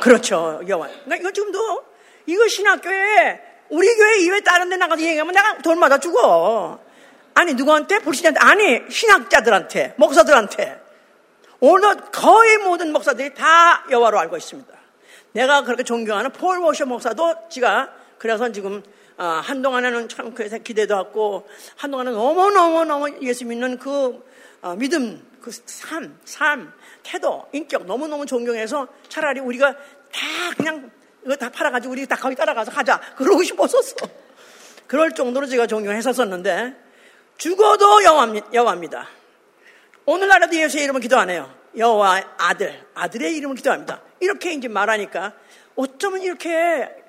그렇죠. 여호와. 그러니까 이거 지금도 이거 신학교에 우리 교회 이외 다른 데 나가서 얘기하면 내가 돈 맞아 죽어. 아니 누구한테? 불신자한테? 아니 신학자들한테 목사들한테 오늘 거의 모든 목사들이 다 여호와로 알고 있습니다. 내가 그렇게 존경하는 폴 워셔 목사도 지가 그래서 지금 어, 한동안에는 참 그래서 기대도 하고 한동안은 너무너무너무 예수 믿는 그 어, 믿음, 그 삶, 삶, 태도, 인격 너무너무 존경해서 차라리 우리가 다 그냥 이거 다 팔아가지고 우리 다 거기 따라가서 가자. 그러고 싶었었어. 그럴 정도로 제가 존경했었었는데 죽어도 여호와입니 다. 오늘날에도 예수의 이름을 기도 안 해요. 여호와 아들, 아들의 이름을 기도합니다. 이렇게 이제 말하니까 어쩌면 이렇게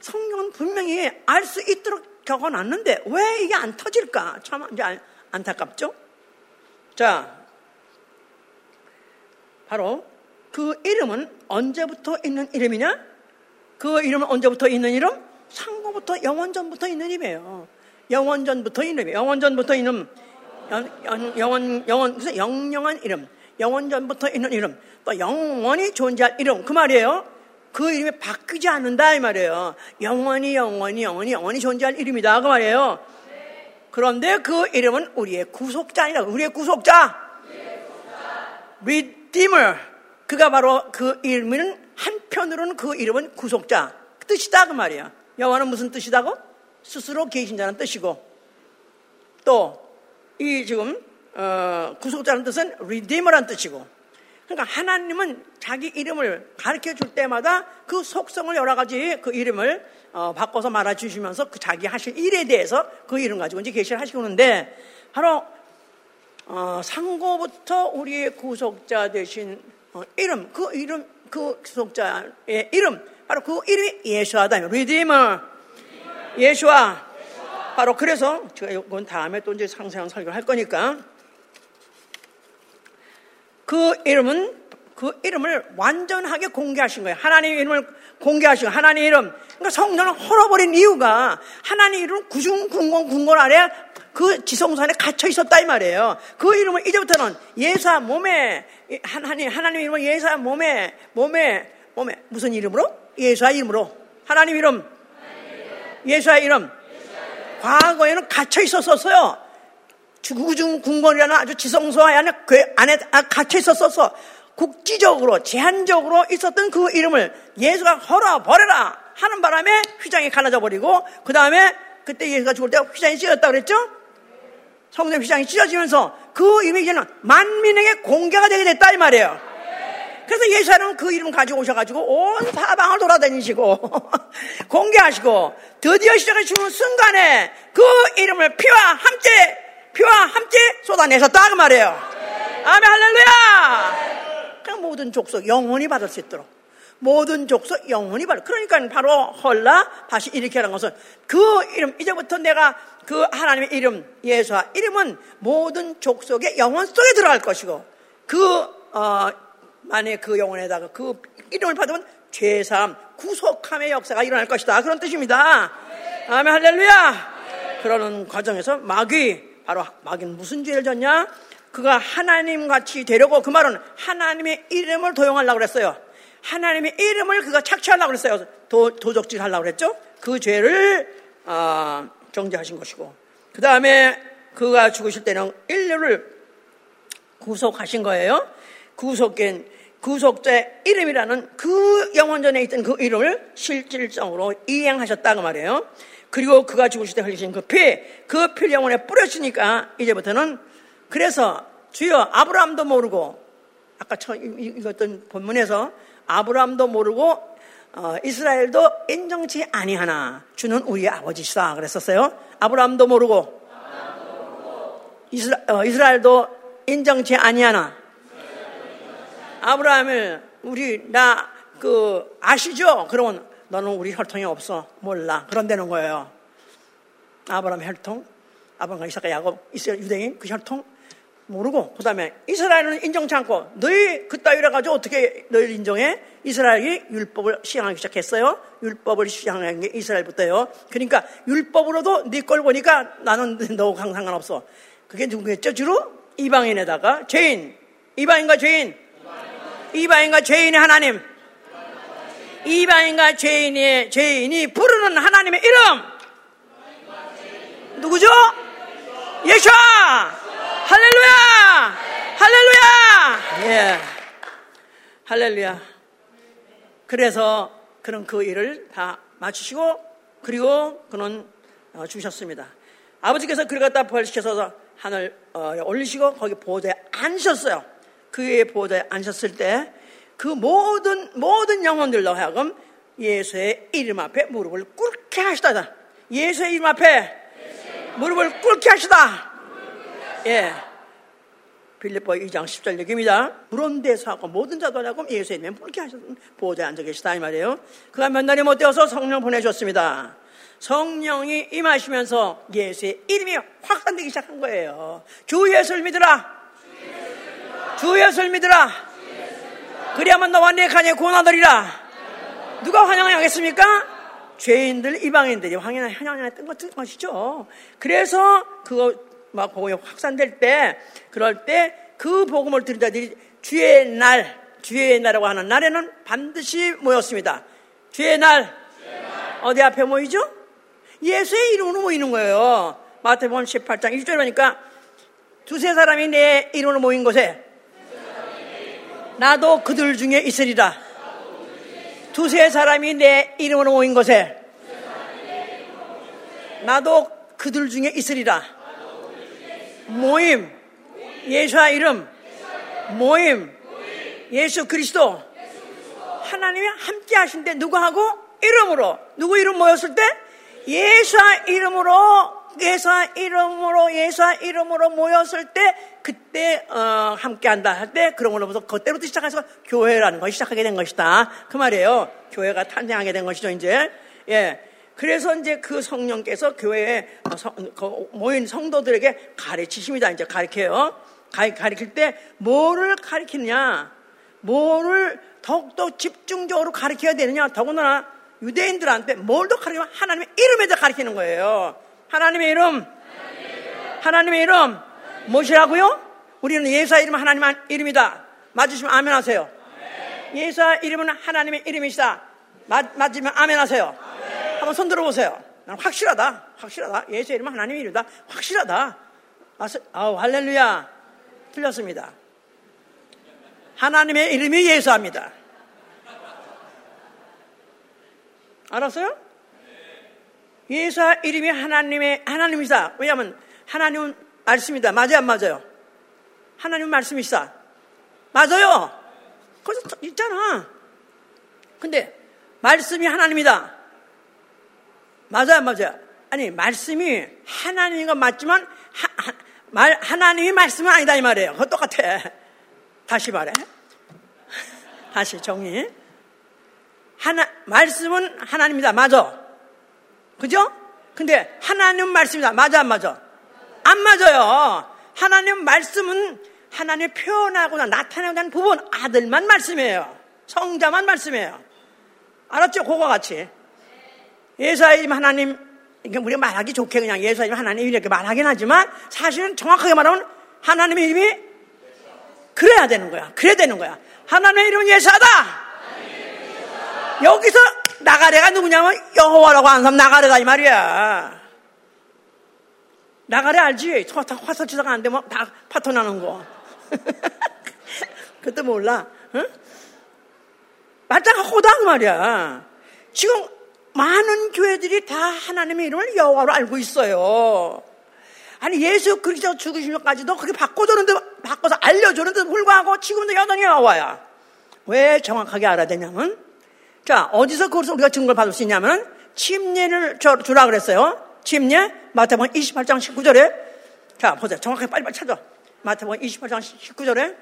성경은 분명히 알 수 있도록 적어놨는데 왜 이게 안 터질까? 참 안타깝죠? 자, 바로 그 이름은 언제부터 있는 이름이냐? 그 이름은 언제부터 있는 이름? 상고부터 영원전부터 있는 이름이에요. 영원전부터 있는 이름. 영원전부터 있는 영, 영원 영원 그래서 영영한 이름. 영원전부터 있는 이름. 또 영원히 존재할 이름. 그 말이에요. 그 이름이 바뀌지 않는다 이 말이에요. 영원히 영원히 영원히 영원히 존재할 이름이다 그 말이에요. 그런데 그 이름은 우리의 구속자이라 우리의 구속자. Redeemer. 그가 바로 그 이름은 한편으로는 그 이름은 구속자 뜻이다 그 말이야. 영어는 무슨 뜻이다고? 스스로 계신 자는 뜻이고 또 이 지금 어, 구속자는 뜻은 Redeemer란 뜻이고 그러니까 하나님은 자기 이름을 가르쳐 줄 때마다 그 속성을 여러 가지 그 이름을 어, 바꿔서 말해 주시면서 그 자기 하실 일에 대해서 그 이름 가지고 이제 계시를 하시는데 바로 어, 상고부터 우리의 구속자 되신 어, 이름 그 이름 그 구속자의 이름 바로 그 이름이 예수하다 리디머 예수와. 바로 그래서 제가 이건 다음에 또 이제 상세한 설교를 할 거니까 그 이름은 그 이름을 완전하게 공개하신 거예요. 하나님 이름을 공개하신 거예요. 하나님 이름. 그러니까 성전을 헐어버린 이유가 하나님 이름 구중 궁궐 궁궐 아래 그그 지성소 안에 갇혀 있었다 이 말이에요. 그 이름을 이제부터는 예사 몸에 하나님 하나님 이름을 예사 몸에 몸에 몸에 무슨 이름으로? 예수의 이름으로 하나님 이름 예수의 이름 과거에는 갇혀 있었었어요. 주구중 궁궐이라는 아주 지성소 안에 그 안에 아, 갇혀 있었어서 국지적으로 제한적으로 있었던 그 이름을 예수가 헐어 버려라 하는 바람에 휘장이 갈라져 버리고 그 다음에 그때 예수가 죽을 때 휘장이 찢어졌다 그랬죠? 성령 휘장이 찢어지면서 그 이름이 이제는 만민에게 공개가 되게 됐다 이 말이에요. 그래서 예수님은 그 이름 가지고 오셔가지고 온 사방을 돌아다니시고 (laughs) 공개하시고 드디어 시작해 주는 순간에 그 이름을 피와 함께 피와 함께 쏟아내셨다 그 말이에요. 아멘 할렐루야. 그럼 모든 족속 영원히 받을 수 있도록 모든 족속 영원히 받을. 그러니까 바로 헐라 다시 하는 것은 그 이름 이제부터 내가 그 하나님의 이름 예수와 이름은 모든 족속의 영혼 속에 들어갈 것이고 그 어, 만에 그 영혼에다가 그 이름을 받으면 죄사함 구속함의 역사가 일어날 것이다 그런 뜻입니다. 아멘 할렐루야. 그러는 과정에서 마귀 바로 마귀는 무슨 죄를 졌냐? 그가 하나님 같이 되려고 그 말은 하나님의 이름을 도용하려고 그랬어요. 하나님의 이름을 그가 착취하려고 그랬어요. 도, 도적질 하려고 그랬죠. 그 죄를 어, 정죄하신 것이고 그 다음에 그가 죽으실 때는 인류를 구속하신 거예요. 구속된 구속자의 이름이라는 그 영원전에 있던 그 이름을 실질적으로 이행하셨다 그 말이에요. 그리고 그가 죽으실 때 흘리신 그 피, 그 피를 영혼에 뿌려주니까 이제부터는 그래서 주여 아브라함도 모르고 아까 처음 읽었던 본문에서 아브라함도 모르고 어, 이스라엘도 인정치 아니하나 주는 우리 아버지시다 그랬었어요. 아브라함도 모르고, 이스라, 어, 이스라엘도 인정치 아니하나 아브라함을 우리 나 그 아시죠? 그러면 너는 우리 혈통이 없어 몰라 그런다는 거예요. 아브라함 혈통, 아브라함 이삭과 야곱 이스라엘 유대인 그 혈통 모르고 그 다음에 이스라엘은 인정치 않고 너희 그따위라 가지고 어떻게 너희를 인정해? 이스라엘이 율법을 시행하기 시작했어요. 율법을 시행한 게 이스라엘부터요. 그러니까 율법으로도 네 걸 보니까 나는 너 상관없어. 그게 누구겠죠? 주로 이방인에다가 죄인, 이방인과 죄인, 이방인과 죄인의 하나님. 이방인과 죄인의 죄인이 부르는 하나님의 이름. 누구죠? 예수아! 할렐루야! 할렐루야! 예. 할렐루야. 그래서 그런 그 일을 다 마치시고 그리고 그는 어, 주셨습니다. 아버지께서 그를 갖다 부활시켜서 하늘 어, 올리시고 거기 보좌에 앉으셨어요. 그의 보좌에 앉으셨을 때 그 모든 모든 영혼들로 하여금 예수의 이름 앞에 무릎을 꿇게 하시다. 예수의 이름 앞에 무릎을 꿇게 하시다. 예. 빌립보 2장 10절 얘기입니다. 그런 데서 하고 모든 자도 하고 예수의 이름에 꿇게 하셨던 보좌에 앉아 계시다 이 말이에요. 그가 몇 날이 못 되어서 성령 보내줬습니다. 성령이 임하시면서 예수의 이름이 확산되기 시작한 거예요. 주 예수를 믿으라. 주 예수를 믿으라. 그리하면 너와 네 가정에 고난하리라. 누가 환영하겠습니까? 죄인들, 이방인들이 환영, 환영했던 것이죠. 그래서 그거 막 복음이 확산될 때, 그럴 때 그 복음을 들은 자들이 주의 날, 주의 날이라고 하는 날에는 반드시 모였습니다. 주의 날, 어디 앞에 모이죠? 예수의 이름으로 모이는 거예요. 마태복음 18장 1절에 보니까 두세 사람이 내 이름으로 모인 곳에 나도 그들 중에 있으리라. 두세 사람이 내 이름으로 모인 곳에 나도 그들 중에 있으리라. 모임, 예수와 이름, 모임, 예수 그리스도. 하나님이 함께 하신데 누구하고? 이름으로. 누구 이름 모였을 때? 예수와 이름으로 예수와 이름으로 예수와 이름으로 모였을 때 그때 어, 함께한다 할 때 그런 걸로부터 그때부터 시작해서 교회라는 것이 시작하게 된 것이다. 그 말이에요. 교회가 탄생하게 된 것이죠 이제. 예. 그래서 이제 그 성령께서 교회에 어, 성, 그 모인 성도들에게 가르치십니다. 이제 가르쳐요. 가르칠 때 뭐를 가르치느냐? 뭐를 더욱더 집중적으로 가르쳐야 되느냐? 더군다나 유대인들한테 뭘 더 가르치면 하나님의 이름에 더 가르치는 거예요 하나님의 이름. 하나님의 이름 무엇이라고요? 우리는 예수의 이름은 하나님 이름이다. 맞으시면 아멘 하세요. 예수의 이름은 하나님의 이름이시다. 맞, 맞으면 아멘 하세요. 한번 손 들어보세요. 난 확실하다. 확실하다. 예수의 이름은 하나님의 이름이다. 확실하다. 아우, 할렐루야. 틀렸습니다. 하나님의 이름이 예수합니다. 알았어요? 예수 이름이 하나님의 하나님이다. 왜냐하면 하나님은 말씀이다. 맞아요, 안 맞아요? 하나님은 말씀이시다. 맞아요. 거기서 있잖아. 근데 말씀이 하나님이다. 맞아요, 안 맞아요? 아니 말씀이 하나님인 건 맞지만 하, 하, 말, 하나님이 말씀은 아니다 이 말이에요. 그거 똑같아. 다시 말해. 다시 정리. 하나, 말씀은 하나님이다. 맞아. 그죠? 근데 하나님 말씀이다. 맞아, 안 맞아? 안 맞아요. 하나님 말씀은 하나님 표현하거나 나타내는 부분 아들만 말씀이에요. 성자만 말씀이에요. 알았죠? 그거 같이. 예수님 하나님, 그러니까 우리가 말하기 좋게 그냥 예수님 하나님 이렇게 말하긴 하지만 사실은 정확하게 말하면 하나님의 이름이 그래야 되는 거야. 그래야 되는 거야. 하나님의 이름은 예수하다. 여기서 나가래가 누구냐면 여호와라고 하는 사람 나가래다 이 말이야. 나가래 알지? 화살 치다가 안 되면 다 파토 나는 거. (laughs) 그것도 몰라. 응? 말짱 호당 말이야. 지금 많은 교회들이 다 하나님의 이름을 여호와로 알고 있어요. 아니 예수 그리스도 죽으시면까지도 그렇게 바꿔주는데 바꿔서 알려주는데 불구하고 지금도 여전히 여호와야. 왜 정확하게 알아야 되냐면 자 어디서 그것을 우리가 증거를 받을 수 있냐면 침례를 주라 그랬어요. 침례 마태복음 28장 19절에 자 보세요. 정확하게 빨리빨리 찾아. 마태복음 28장 19절에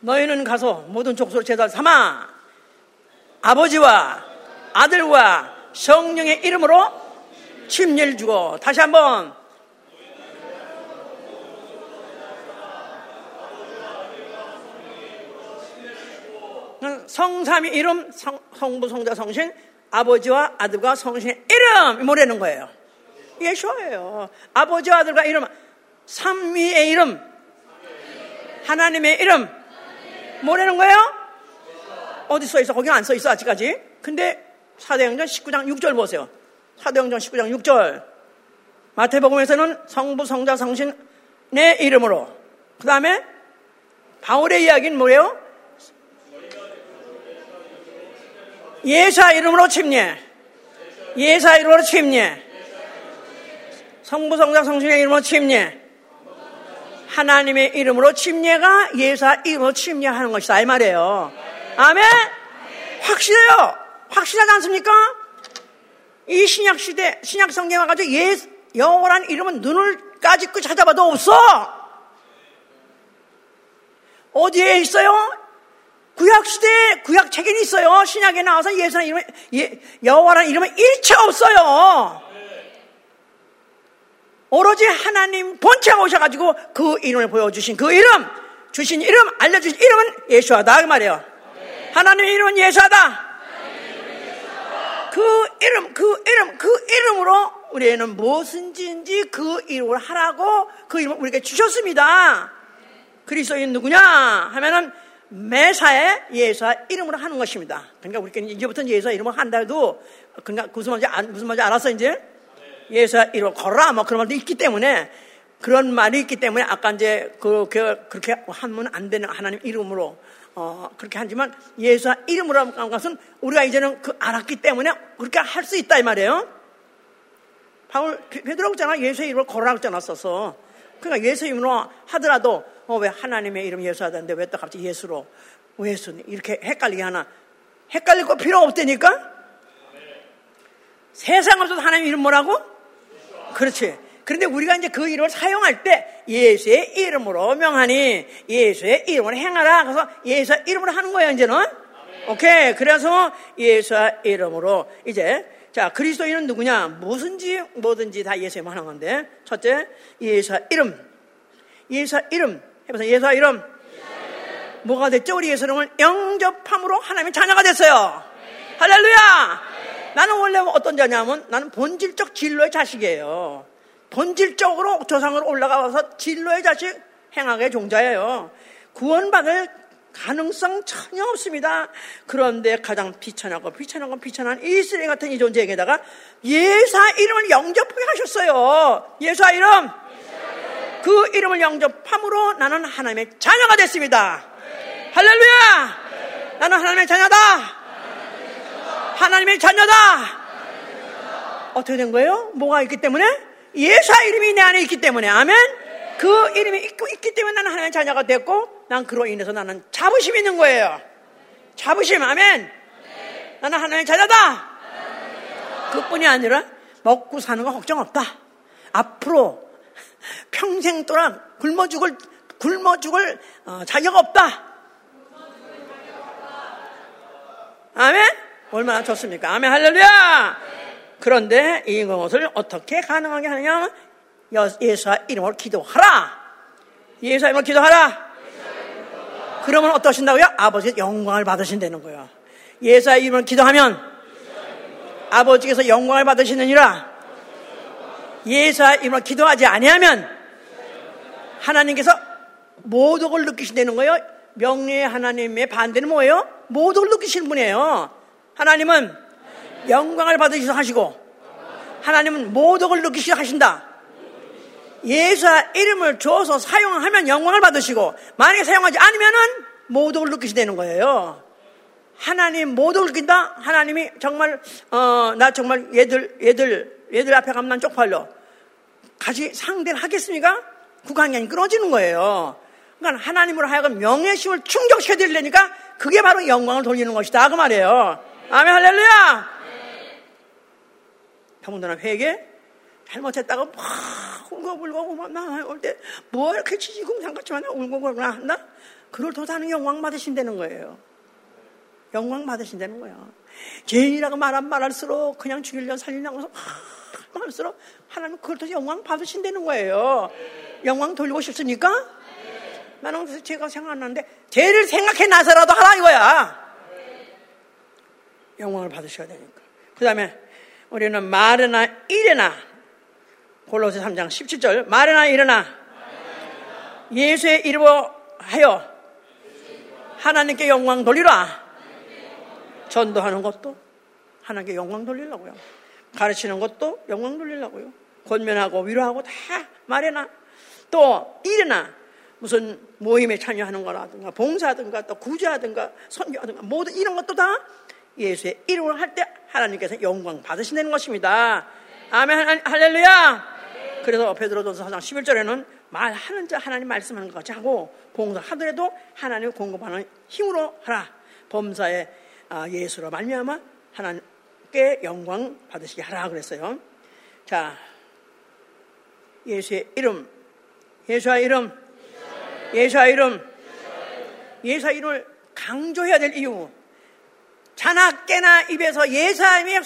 너희는 가서 모든 족속을 제자 삼아 아버지와 아들과 성령의 이름으로 침례를 주고 다시 한번 성삼위 이름 성, 성부 성자 성신 아버지와 아들과 성신의 이름! 뭐라는 거예요? 예수예요. 아버지와 아들과 이름. 삼위의 이름. 하나님의 이름. 뭐라는 거예요? 어디 써 있어? 거기 안 써 있어 아직까지? 근데 사도행전 19장 6절 보세요. 사도행전 19장 6절. 마태복음에서는 성부 성자 성신의 이름으로. 그 다음에 바울의 이야기는 뭐예요? 예사 이름으로 침례. 예사 이름으로 침례. 성부 성자 성신의 이름으로 침례. 하나님의 이름으로 침례가 예사 이름으로 침례하는 것이다 이 말이에요. 아멘. 확실해요. 확실하지 않습니까? 이 신약 시대 신약 성경에 와가지고 예 영어란 이름은 눈을 까짓고 찾아봐도 없어. 어디에 있어요? 구약 시대에 구약 책에는 있어요. 신약에 나와서 예수는 이름 예, 여호와라는 이름은 일체 없어요. 오로지 하나님 본체가 오셔가지고 그 이름을 보여주신 그 이름, 주신 이름, 알려주신 이름은 예수하다 그 말이에요. 하나님의 이름은 예수하다. 그 이름, 그 이름, 그 이름으로 우리는 무엇인지 그 이름을 하라고 그 이름을 우리에게 주셨습니다. 그리스도인 누구냐 하면은 매사에 예수와 이름으로 하는 것입니다. 그러니까 우리끼리 이제부터 예수와 이름을 한다 해도 그러니까 무슨 말인지, 무슨 말인지 알았어 이제? 예수와 이름을 걸어라 뭐 그런 말도 있기 때문에 그런 말이 있기 때문에 아까 이제 그렇게, 그렇게 하면 안 되는 하나님 이름으로 어, 그렇게 하지만 예수와 이름으로 하는 것은 우리가 이제는 그 알았기 때문에 그렇게 할 수 있다 이 말이에요. 바울 베드로가 있잖아 예수의 이름을 걸어라고 했잖아 써서 그러니까 예수 이름으로 하더라도 어, 왜 하나님의 이름 예수 하던데 왜 또 갑자기 예수로? 왜 예수 이렇게 헷갈리게 하나? 헷갈릴 거 필요 없다니까? 세상 없어도 하나님 이름 뭐라고? 그렇지. 그런데 우리가 이제 그 이름을 사용할 때 예수의 이름으로 명하니 예수의 이름으로 행하라. 그래서 예수의 이름으로 하는 거예요 이제는. 오케이. 그래서 예수의 이름으로. 이제 자 그리스도인은 누구냐? 무슨지 뭐든지 다 예수의 하는 건데. 첫째 예수의 이름. 예수의 이름 해보세요. 예수와 이름. 뭐가 됐죠? 우리 예수 이름을 영접함으로 하나님의 자녀가 됐어요. 네. 할렐루야! 네. 나는 원래 어떤 자냐면 나는 본질적 진로의 자식이에요. 본질적으로 조상으로 올라가서 진로의 자식 행악의 종자예요. 구원받을 가능성 전혀 없습니다. 그런데 가장 비천하고 비천하고 비천한 이스라엘 같은 이 존재에게다가 예사 이름을 영접하게 하셨어요. 예사 이름. 그 이름을 영접함으로 나는 하나님의 자녀가 됐습니다. 할렐루야! 나는 하나님의 자녀다. 하나님의 자녀다. 어떻게 된 거예요? 뭐가 있기 때문에? 예사 이름이 내 안에 있기 때문에. 아멘? 그 이름이 있고 있기 때문에 나는 하나님의 자녀가 됐고, 난 그로 인해서 나는 자부심 있는 거예요. 자부심, 아멘? 나는 하나님의 자녀다. 그뿐이 아니라 먹고 사는 거 걱정 없다. 앞으로 평생 동안 굶어 죽을 굶어 죽을 어, 자격 없다. 아멘. 얼마나 좋습니까? 아멘 할렐루야. 그런데 이것을 어떻게 가능하게 하느냐? 예수와 이름으로 기도하라. 예수와 이름으로 기도하라. 그러면 어떠신다고요? 아버지 영광을 받으신다는 거예요. 예수와 이름으로 기도하면 아버지께서 영광을 받으시느니라. 예수와 이름으로 기도하지 아니하면 하나님께서 모독을 느끼신다는 거예요. 명예의 하나님의 반대는 뭐예요? 모독을 느끼시는 분이에요. 하나님은 영광을 받으시서 하시고 하나님은 모독을 느끼시려 하신다. 예수의 이름을 줘서 사용하면 영광을 받으시고 만약에 사용하지 않으면은 모독을 느끼시되는 거예요. 하나님 모독을 느낀다? 하나님이 정말 어, 나 정말 얘들 얘들 얘들 앞에 가면 난 쪽팔려. 같이 상대를 하겠습니까? 구강이 끊어지는 거예요. 그러니까 하나님으로 하여금 명예심을 충족시켜 드리려니까 그게 바로 영광을 돌리는 것이다. 그 말이에요. 아멘, 할렐루야! 더군다나 회개? 잘못했다가 막 울고불고 막 나올 때 뭐 이렇게 지지공상 같지만 울고불고 한다? 더 다는 영광 받으신다는 거예요. 영광 받으신다는 거예요. 죄인이라고 말한 말할수록 그냥 죽이려 살리려고 말 할수록 하나님 그걸 더 영광 받으신다는 거예요. 영광 돌리고 싶습니까? 나는 그래서 제가 생각났는데 죄를 생각해 나서라도 하라 이거야. 영광을 받으셔야 되니까. 그 다음에 우리는 말이나 일이나 골로새 3장 17절 말이나 일어나 예수의 이름으로 하여 하나님께 영광 돌리라. 전도하는 것도 하나님께 영광 돌리려고요. 가르치는 것도 영광 돌리려고요. 권면하고 위로하고 다 말이나 또 일이나 무슨 모임에 참여하는 거라든가 봉사든가 또 구제하든가 선교하든가 모든 이런 것도 다 예수의 이름을 할때 하나님께서 영광 받으신다는 것입니다. 아멘 할렐루야. 그래서 베드로전서 4장 11절에는 말하는 자 하나님 말씀하는 것 같이 하고 봉사하더라도 하나님 공급하는 힘으로 하라. 범사의 아, 예수로 말미암아 하나님 께 영광 받으시게 하라 그랬어요. 자, 예수의 이름, 예수의 이름, 예수의 이름, 예수의 이름을 강조해야 될 이유. 자나 깨나 입에서 예수님의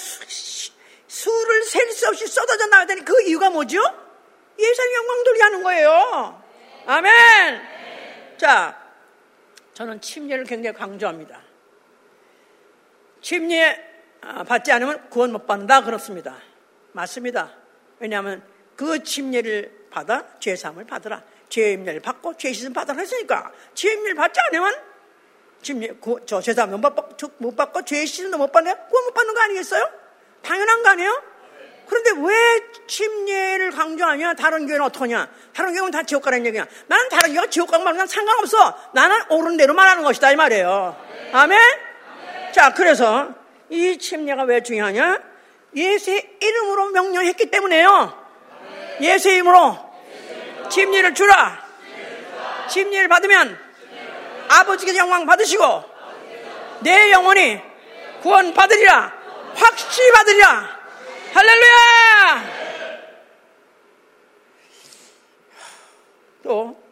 수를 셀 수 없이 쏟아져 나와야 되는 그 이유가 뭐죠? 예수님 영광 돌게 하는 거예요. 아멘. 자, 저는 침례를 굉장히 강조합니다. 침례 아, 받지 않으면 구원 못 받는다 그렇습니다. 맞습니다. 왜냐하면 그 침례를 받아 죄 사함을 받으라. 죄 임례를 받고 죄시을 받으라 했으니까 죄 임례를 받지 않으면 침례 저 죄 사함 못 받고 죄시을도 못 받냐? 구원 못 받는 거 아니겠어요? 당연한 거 아니에요? 그런데 왜 침례를 강조하냐? 다른 교회는 어떠냐? 다른 교회는 다 지옥 가라는 얘기야. 나는 다른 교회가 지옥 가는 말은 상관없어. 나는 옳은 대로 말하는 것이다 이 말이에요. 아멘? 자, 그래서 이 침례가 왜 중요하냐? 예수의 이름으로 명령했기 때문에요. 예수의 이름으로 침례를 주라. 침례를 받으면 아버지께 영광 받으시고 내 영혼이 구원 받으리라. 확실히 받으리라. 할렐루야! 또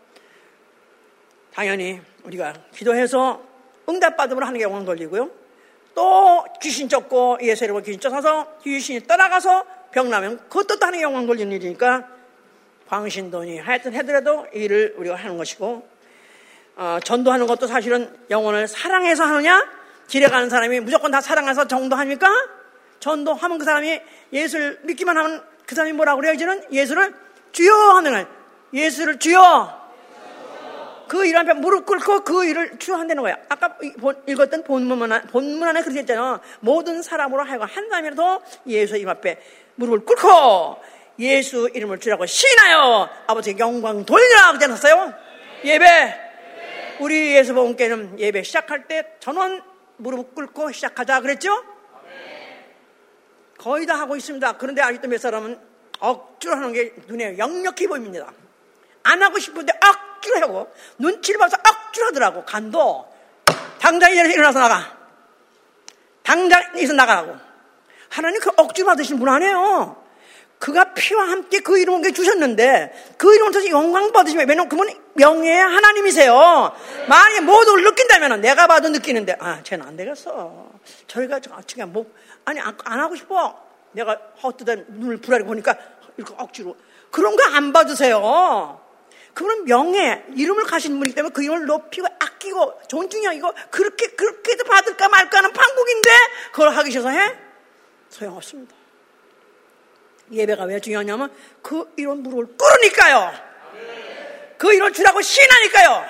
당연히 우리가 기도해서 응답받음을 하는 게 영광 돌리고요. 또 귀신 쫓고 예수 이름으로 귀신 쫓아서 귀신이 떠나가서 병나면 그것도 또게 영광 돌리는 일이니까 광신돈이 하여튼 해더라도 일을 우리가 하는 것이고 어, 전도하는 것도 사실은 영혼을 사랑해서 하느냐 길에 가는 사람이 무조건 다 사랑해서 정도합니까? 전도하면 그 사람이 예수를 믿기만 하면 그 사람이 뭐라고 그래요? 이제는 예수를 주여 하는 거예요. 예수를 주여. 그 일 앞에 무릎 꿇고 그 일을 주여 한다는 거예요. 아까 읽었던 본문, 본문 안에 그렇게 했잖아요. 모든 사람으로 하여금 한 사람이라도 예수 님 앞에 무릎을 꿇고 예수 이름을 주라고 신하여 아버지께 영광 돌리라 그러지 않았어요? 예배. 우리 예수 본께는 예배 시작할 때 전원 무릎 꿇고 시작하자 그랬죠? 거의 다 하고 있습니다. 그런데 아직도 몇 사람은 억지로 하는 게 눈에 역력히 보입니다. 안 하고 싶은데 억 지로 하고 눈치를 봐서 억지로 하더라고. 간도 당장 일어나서 나가. 당장 여기서 나가라고. 하나님 그 억지로 받으신 분 아니에요. 그가 피와 함께 그 이름을 주셨는데 그 이름을 통해서 영광 받으시면 왜냐면 그분 명예의 하나님이세요. 만약에 모두를 느낀다면 내가 봐도 느끼는데 아 쟤는 안 되겠어. 저희가 어떻게 뭐 아니 안, 안 하고 싶어. 내가 헛뜨던 눈을 불안히 보니까 이렇게 억지로 그런 거 안 받으세요. 그분은 명예, 이름을 가신 분이기 때문에 그 이름을 높이고 아끼고 존중이 아니고 그렇게, 그렇게도 받을까 말까 하는 판국인데 그걸 하기 싫어서 해? 소용없습니다. 예배가 왜 중요하냐면 그 이런 무릎을 꿇으니까요. 그 이름을 주라고 신하니까요.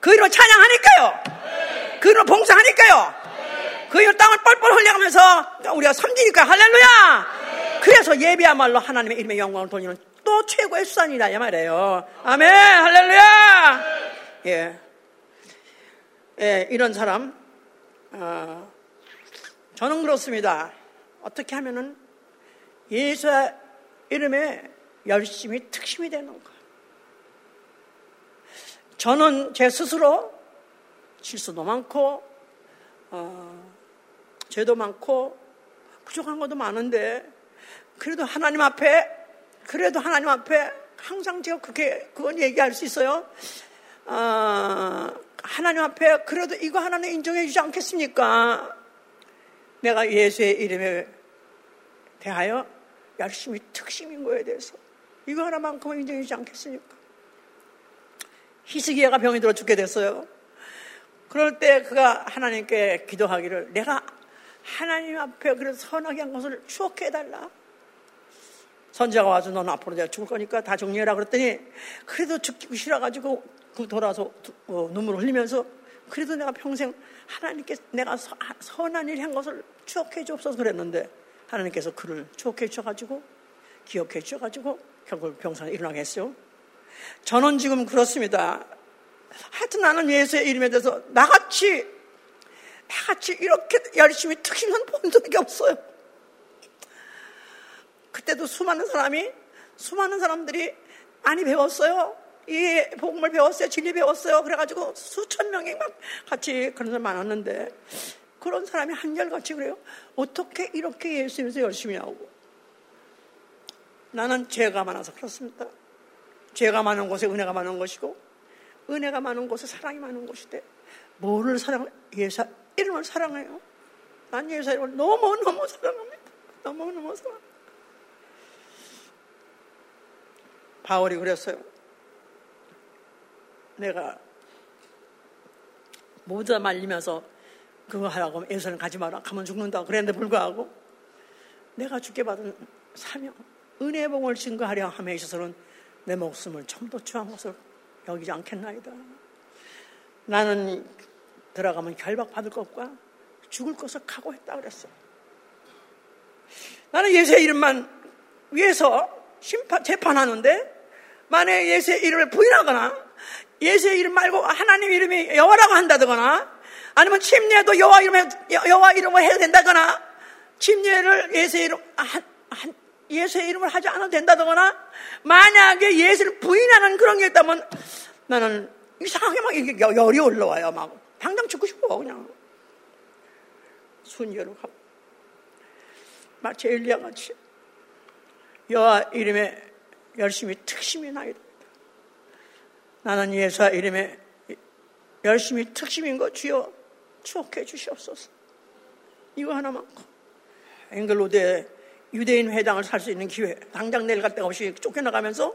그 이름을 찬양하니까요. 그 이름을 봉사하니까요. 그 이름 땅을 뻘뻘 흘려가면서 우리가 섬기니까 할렐루야! 그래서 예배야말로 하나님의 이름의 영광을 돌리는 또 최고의 수단이다 이 말이에요. 아멘 할렐루야! 예, 예 이런 사람 어, 저는 그렇습니다. 어떻게 하면은 예수 이름에 열심히 특심이 되는 가 저는 제 스스로 실수도 많고 어, 죄도 많고 부족한 것도 많은데 그래도 하나님 앞에 그래도 하나님 앞에 항상 제가 그렇게 그건 얘기할 수 있어요. 어, 하나님 앞에 그래도 이거 하나는 인정해 주지 않겠습니까? 내가 예수의 이름에 대하여 열심히 특심인 거에 대해서 이거 하나만큼은 인정해 주지 않겠습니까? 히스기야가 병이 들어 죽게 됐어요. 그럴 때 그가 하나님께 기도하기를 내가 하나님 앞에 그래서 선하게 한 것을 추억해 달라. 선지자가 와서 너는 앞으로 내가 죽을 거니까 다 정리해라 그랬더니 그래도 죽기 싫어가지고 그 돌아서 어, 눈물을 흘리면서 그래도 내가 평생 하나님께 내가 선한 일 한 것을 추억해 주옵소서 그랬는데 하나님께서 그를 추억해 주셔가지고 기억해 주셔가지고 결국 병상에 일어나게 했어요. 저는 지금 그렇습니다. 하여튼 나는 예수의 이름에 대해서 나같이 나같이 이렇게 열심히 특심은 본 적이 없어요. 그때도 수많은 사람이 수많은 사람들이 많이 배웠어요. 이 복음을 배웠어요. 진리 배웠어요. 그래가지고 수천 명이 막 같이 그런 사람 많았는데 그런 사람이 한결같이 그래요. 어떻게 이렇게 예수님에서 열심히 하고. 나는 죄가 많아서 그렇습니다. 죄가 많은 곳에 은혜가 많은 것이고, 은혜가 많은 곳에 사랑이 많은 곳인데, 뭐를 사랑, 예사, 이름을 사랑해요. 난 예사 이름을 너무 너무 사랑합니다. 너무 너무 사랑합니다. 바울이 그랬어요. 내가 모자 말리면서 그거 하라고 예수는 가지 마라. 가면 죽는다. 그랬는데 불구하고 내가 죽게 받은 사명, 은혜의 봉을 증거하려 함에 있어서는 내 목숨을 좀더 추한 것을 여기지 않겠나이다. 나는 들어가면 결박받을 것과 죽을 것을 각오했다 그랬어. 나는 예수의 이름만 위해서 심판, 재판하는데 만약에 예수의 이름을 부인하거나 예수의 이름 말고 하나님 이름이 여호와라고 한다거나 아니면 침례도 여호와 이름에 여호와 이름을 해야 된다거나 침례를 예수의 이름 한, 한, 예수의 이름을 하지 않아도 된다거나 만약에 예수를 부인하는 그런 게 있다면 나는 이상하게 막 열이 올라와요. 막 당장 죽고 싶어 그냥. 순결로 가 마치 엘리야 같이 여호와 이름에 열심히 특심이 나이다 나는 예수와 이름에 열심히 특심인 거 주여 추억해 주시옵소서. 이거 하나만큼. 앵글로드에 유대인 회당을 살 수 있는 기회. 당장 내일 갈 데가 없이 쫓겨나가면서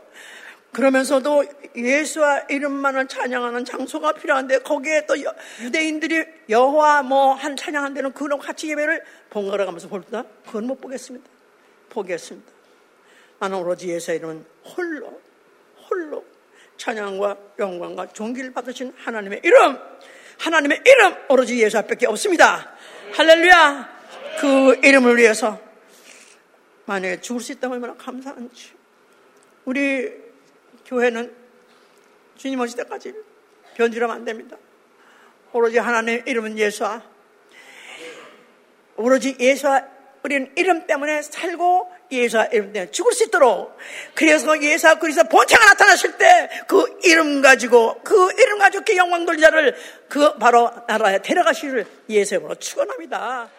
그러면서도 예수와 이름만을 찬양하는 장소가 필요한데 거기에 또 유대인들이 여호와 뭐 한 찬양한 데는 그런 같이 예배를 번갈아 가면서 볼다 그건 못 보겠습니다. 포기했습니다. 나는 오로지 예수의 이름은 홀로 홀로 찬양과 영광과 존귀를 받으신 하나님의 이름 하나님의 이름 오로지 예수 앞밖에 없습니다. 할렐루야! 그 이름을 위해서 만약에 죽을 수 있다면 얼마나 감사한지. 우리 교회는 주님 오실 때까지 변질하면 안 됩니다. 오로지 하나님의 이름은 예수와 오로지 예수와 우리는 이름 때문에 살고 예수와 이름 때문에 죽을 수 있도록 그래서 예수와 그리스도 본체가 나타나실 때 그 이름 가지고 그 이름 가지고 그 영광 돌자를 그 바로 나라에 데려가시를 예수의 이름으로 축원합니다.